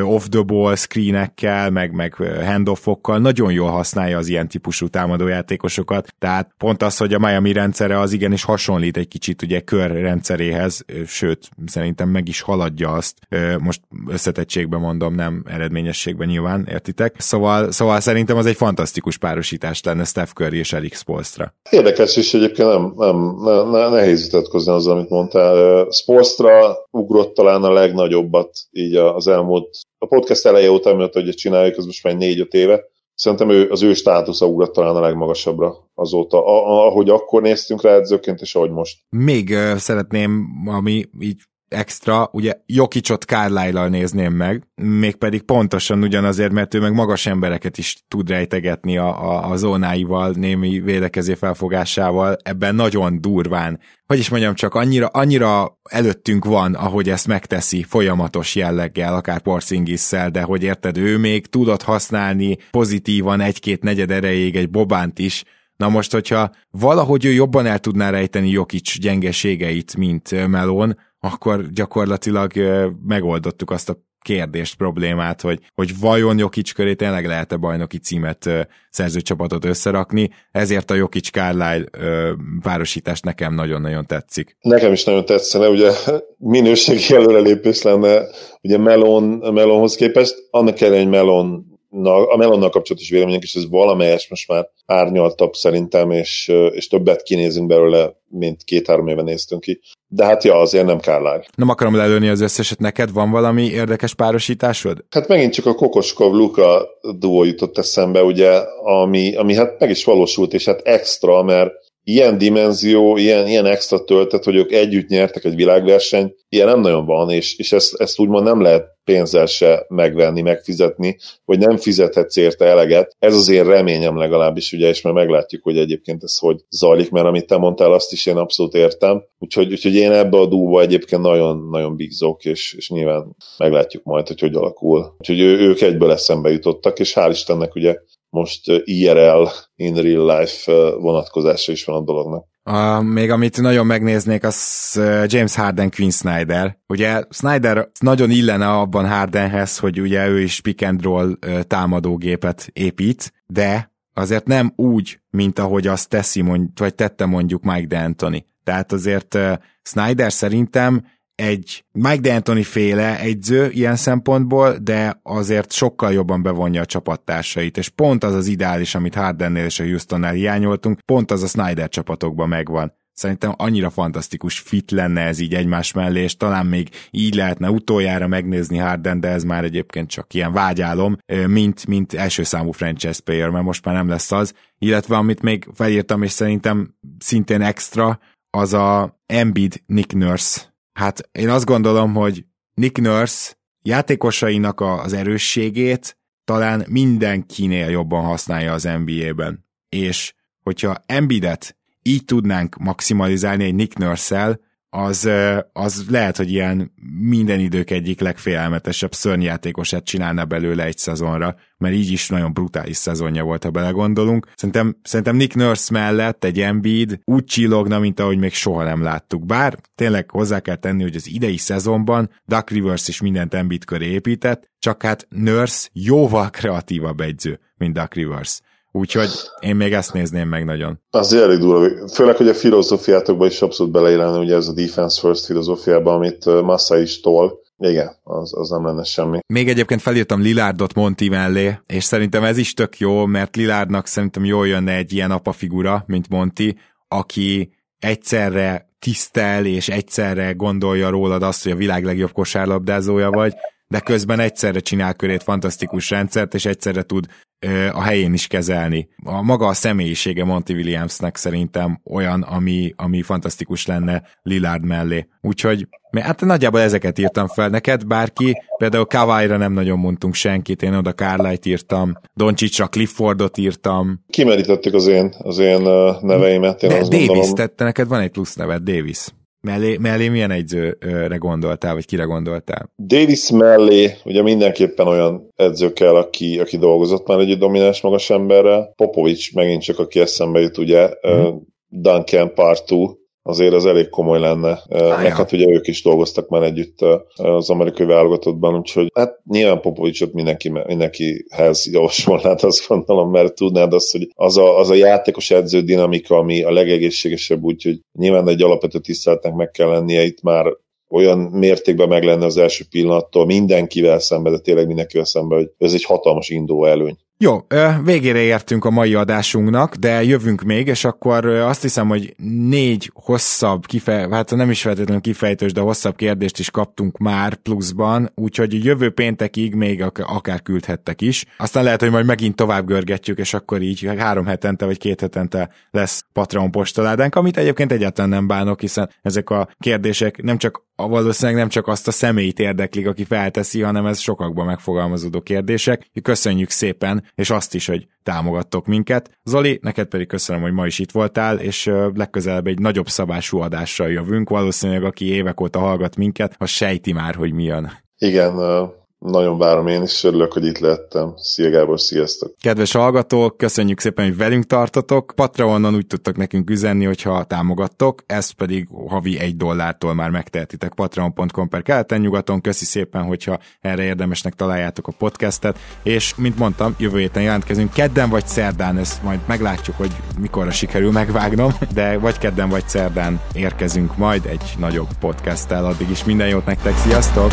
off-the-ball screenekkel, meg, meg handoffokkal nagyon jól használja az ilyen típusú támadójátékosokat, tehát pont az, hogy a Miami rendszere az igenis hasonlít egy kicsit ugye kör rendszeréhez, sőt, szerintem meg is haladja azt, most összetettségben mondom, nem eredményességben nyilván, értitek? Szóval, szóval szerintem az egy fantasztikus párosítás lenne Steph Curry és Eric Spolstra. Érdekes, és egyébként nem, nem, nem, nem nehéz vitatkozni azzal, amit mondtál. Spolstra ugrott talán a legnagyobbat így az elmúlt a podcast eleje óta, amiatt, hogy csináljuk, az most már négy-öt éve, szerintem ő, az ő státusza ugrott talán a legmagasabbra azóta, ahogy akkor néztünk rá edzőként, és ahogy most. Még uh, szeretném, ami így extra, ugye Jokicsot carlyle nézném meg, mégpedig pontosan ugyanazért, mert ő meg magas embereket is tud rejtegetni a, a, a zónáival, némi védekezé felfogásával, ebben nagyon durván. Hogy is mondjam, csak annyira, annyira előttünk van, ahogy ezt megteszi folyamatos jelleggel, akár Porzingisszel, de hogy érted, ő még tudott használni pozitívan egy-két negyed erejéig egy Bobánt is, Na most, hogyha valahogy ő jobban el tudná rejteni Jokic gyengeségeit, mint Melon, akkor gyakorlatilag megoldottuk azt a kérdést, problémát, hogy, hogy vajon Jokic köré tényleg lehet-e bajnoki címet szerző csapatot összerakni, ezért a Jokic Carlisle párosítás nekem nagyon-nagyon tetszik. Nekem is nagyon tetszene, ugye minőségi előrelépés lenne ugye Melon, Melonhoz képest, annak ellenére, hogy Melon a Melonnal kapcsolatos vélemények, és ez valamelyes most már árnyaltabb szerintem, és, és többet kinézünk belőle, mint két-három éve néztünk ki. De hát ja, azért nem Kárlár. Nem akarom lelőni az összeset neked, van valami érdekes párosításod? Hát megint csak a Kokoskov Luka duó jutott eszembe, ugye, ami, ami hát meg is valósult, és hát extra, mert ilyen dimenzió, ilyen, ilyen extra töltet, hogy ők együtt nyertek egy világverseny, ilyen nem nagyon van, és, és ezt, ezt úgymond nem lehet pénzzel se megvenni, megfizetni, vagy nem fizethetsz érte eleget. Ez az én reményem legalábbis, ugye, és már meglátjuk, hogy egyébként ez hogy zajlik, mert amit te mondtál, azt is én abszolút értem. Úgyhogy, úgyhogy én ebbe a dúba egyébként nagyon-nagyon bízok, és, és nyilván meglátjuk majd, hogy hogy alakul. Úgyhogy ő, ők egyből eszembe jutottak, és hál' Istennek ugye most IRL, in real life vonatkozása is van a dolognak. A, még amit nagyon megnéznék, az James Harden Queen Snyder. Ugye Snyder nagyon illene abban Hardenhez, hogy ugye ő is pick and roll támadógépet épít, de azért nem úgy, mint ahogy azt teszi, vagy tette mondjuk Mike D'Antoni. Tehát azért Snyder szerintem egy Mike D'Antoni féle egyző ilyen szempontból, de azért sokkal jobban bevonja a csapattársait, és pont az az ideális, amit Hardennél és a Houstonnál hiányoltunk, pont az a Snyder csapatokban megvan. Szerintem annyira fantasztikus fit lenne ez így egymás mellé, és talán még így lehetne utoljára megnézni Harden, de ez már egyébként csak ilyen vágyálom, mint, mint első számú franchise player, mert most már nem lesz az. Illetve amit még felírtam, és szerintem szintén extra, az a Embiid Nick Nurse hát én azt gondolom, hogy Nick Nurse játékosainak az erősségét talán mindenkinél jobban használja az NBA-ben. És hogyha Embidet így tudnánk maximalizálni egy Nick Nurse-el, az, az lehet, hogy ilyen minden idők egyik legfélelmetesebb szörnyjátékosát csinálna belőle egy szezonra, mert így is nagyon brutális szezonja volt, ha belegondolunk. Szerintem, szerintem Nick Nurse mellett egy Embiid úgy csillogna, mint ahogy még soha nem láttuk. Bár tényleg hozzá kell tenni, hogy az idei szezonban Duck Rivers is mindent Embiid köré épített, csak hát Nurse jóval kreatívabb egyző, mint Duck Rivers. Úgyhogy én még ezt nézném meg nagyon. Az elég durva. Főleg, hogy a filozófiátokban is abszolút beleillene, ugye ez a defense first filozófiában, amit Massa is tol. Igen, az, az nem lenne semmi. Még egyébként felírtam Lilárdot Monti mellé, és szerintem ez is tök jó, mert Lilárdnak szerintem jól jönne egy ilyen apa figura, mint Monti, aki egyszerre tisztel, és egyszerre gondolja rólad azt, hogy a világ legjobb kosárlabdázója vagy, de közben egyszerre csinál körét fantasztikus rendszert, és egyszerre tud ö, a helyén is kezelni. A maga a személyisége Monty Williamsnek szerintem olyan, ami, ami fantasztikus lenne Lillard mellé. Úgyhogy hát nagyjából ezeket írtam fel neked, bárki, például Kawai-ra nem nagyon mondtunk senkit, én oda Carlight írtam, Doncsicsra Cliffordot írtam. Kimerítettük az én, az én neveimet, én De azt Davis, gondolom. tette neked van egy plusz neved, Davis. Mellé, mellé milyen egyzőre gondoltál, vagy kire gondoltál? Davis mellé ugye mindenképpen olyan edző kell, aki, aki dolgozott már egy domináns magas emberrel. Popovics megint csak, aki eszembe jut, ugye, mm. Duncan Partu, azért az elég komoly lenne. Ah, Meg hát ugye ők is dolgoztak már együtt az amerikai válogatottban, úgyhogy hát nyilván Popovicsot mindenki, mindenkihez javasolnád, azt gondolom, mert tudnád azt, hogy az a, az a játékos edző dinamika, ami a legegészségesebb, úgyhogy nyilván egy alapvető tiszteletnek meg kell lennie itt már olyan mértékben meg lenne az első pillanattól mindenkivel szemben, de tényleg mindenkivel szemben, hogy ez egy hatalmas induló előny. Jó, végére értünk a mai adásunknak, de jövünk még, és akkor azt hiszem, hogy négy hosszabb, kifej, hát nem is feltétlenül kifejtős, de hosszabb kérdést is kaptunk már pluszban, úgyhogy jövő péntekig még akár küldhettek is. Aztán lehet, hogy majd megint tovább görgetjük, és akkor így három hetente vagy két hetente lesz Patreon postaládánk, amit egyébként egyáltalán nem bánok, hiszen ezek a kérdések nem csak valószínűleg nem csak azt a személyt érdeklik, aki felteszi, hanem ez sokakban megfogalmazódó kérdések. Köszönjük szépen, és azt is, hogy támogattok minket. Zoli, neked pedig köszönöm, hogy ma is itt voltál, és legközelebb egy nagyobb szabású adással jövünk. Valószínűleg, aki évek óta hallgat minket, az sejti már, hogy mi jön. Igen, nagyon várom én is, örülök, hogy itt lettem. Szia Gábor, sziasztok! Kedves hallgatók, köszönjük szépen, hogy velünk tartotok. Patreonon úgy tudtok nekünk üzenni, hogyha támogattok, ezt pedig havi egy dollártól már megtehetitek patreon.com per keleten nyugaton. Köszi szépen, hogyha erre érdemesnek találjátok a podcastet, és mint mondtam, jövő héten jelentkezünk kedden vagy szerdán, ezt majd meglátjuk, hogy mikorra sikerül megvágnom, de vagy kedden vagy szerdán érkezünk majd egy nagyobb podcasttel. Addig is minden jót nektek, sziasztok!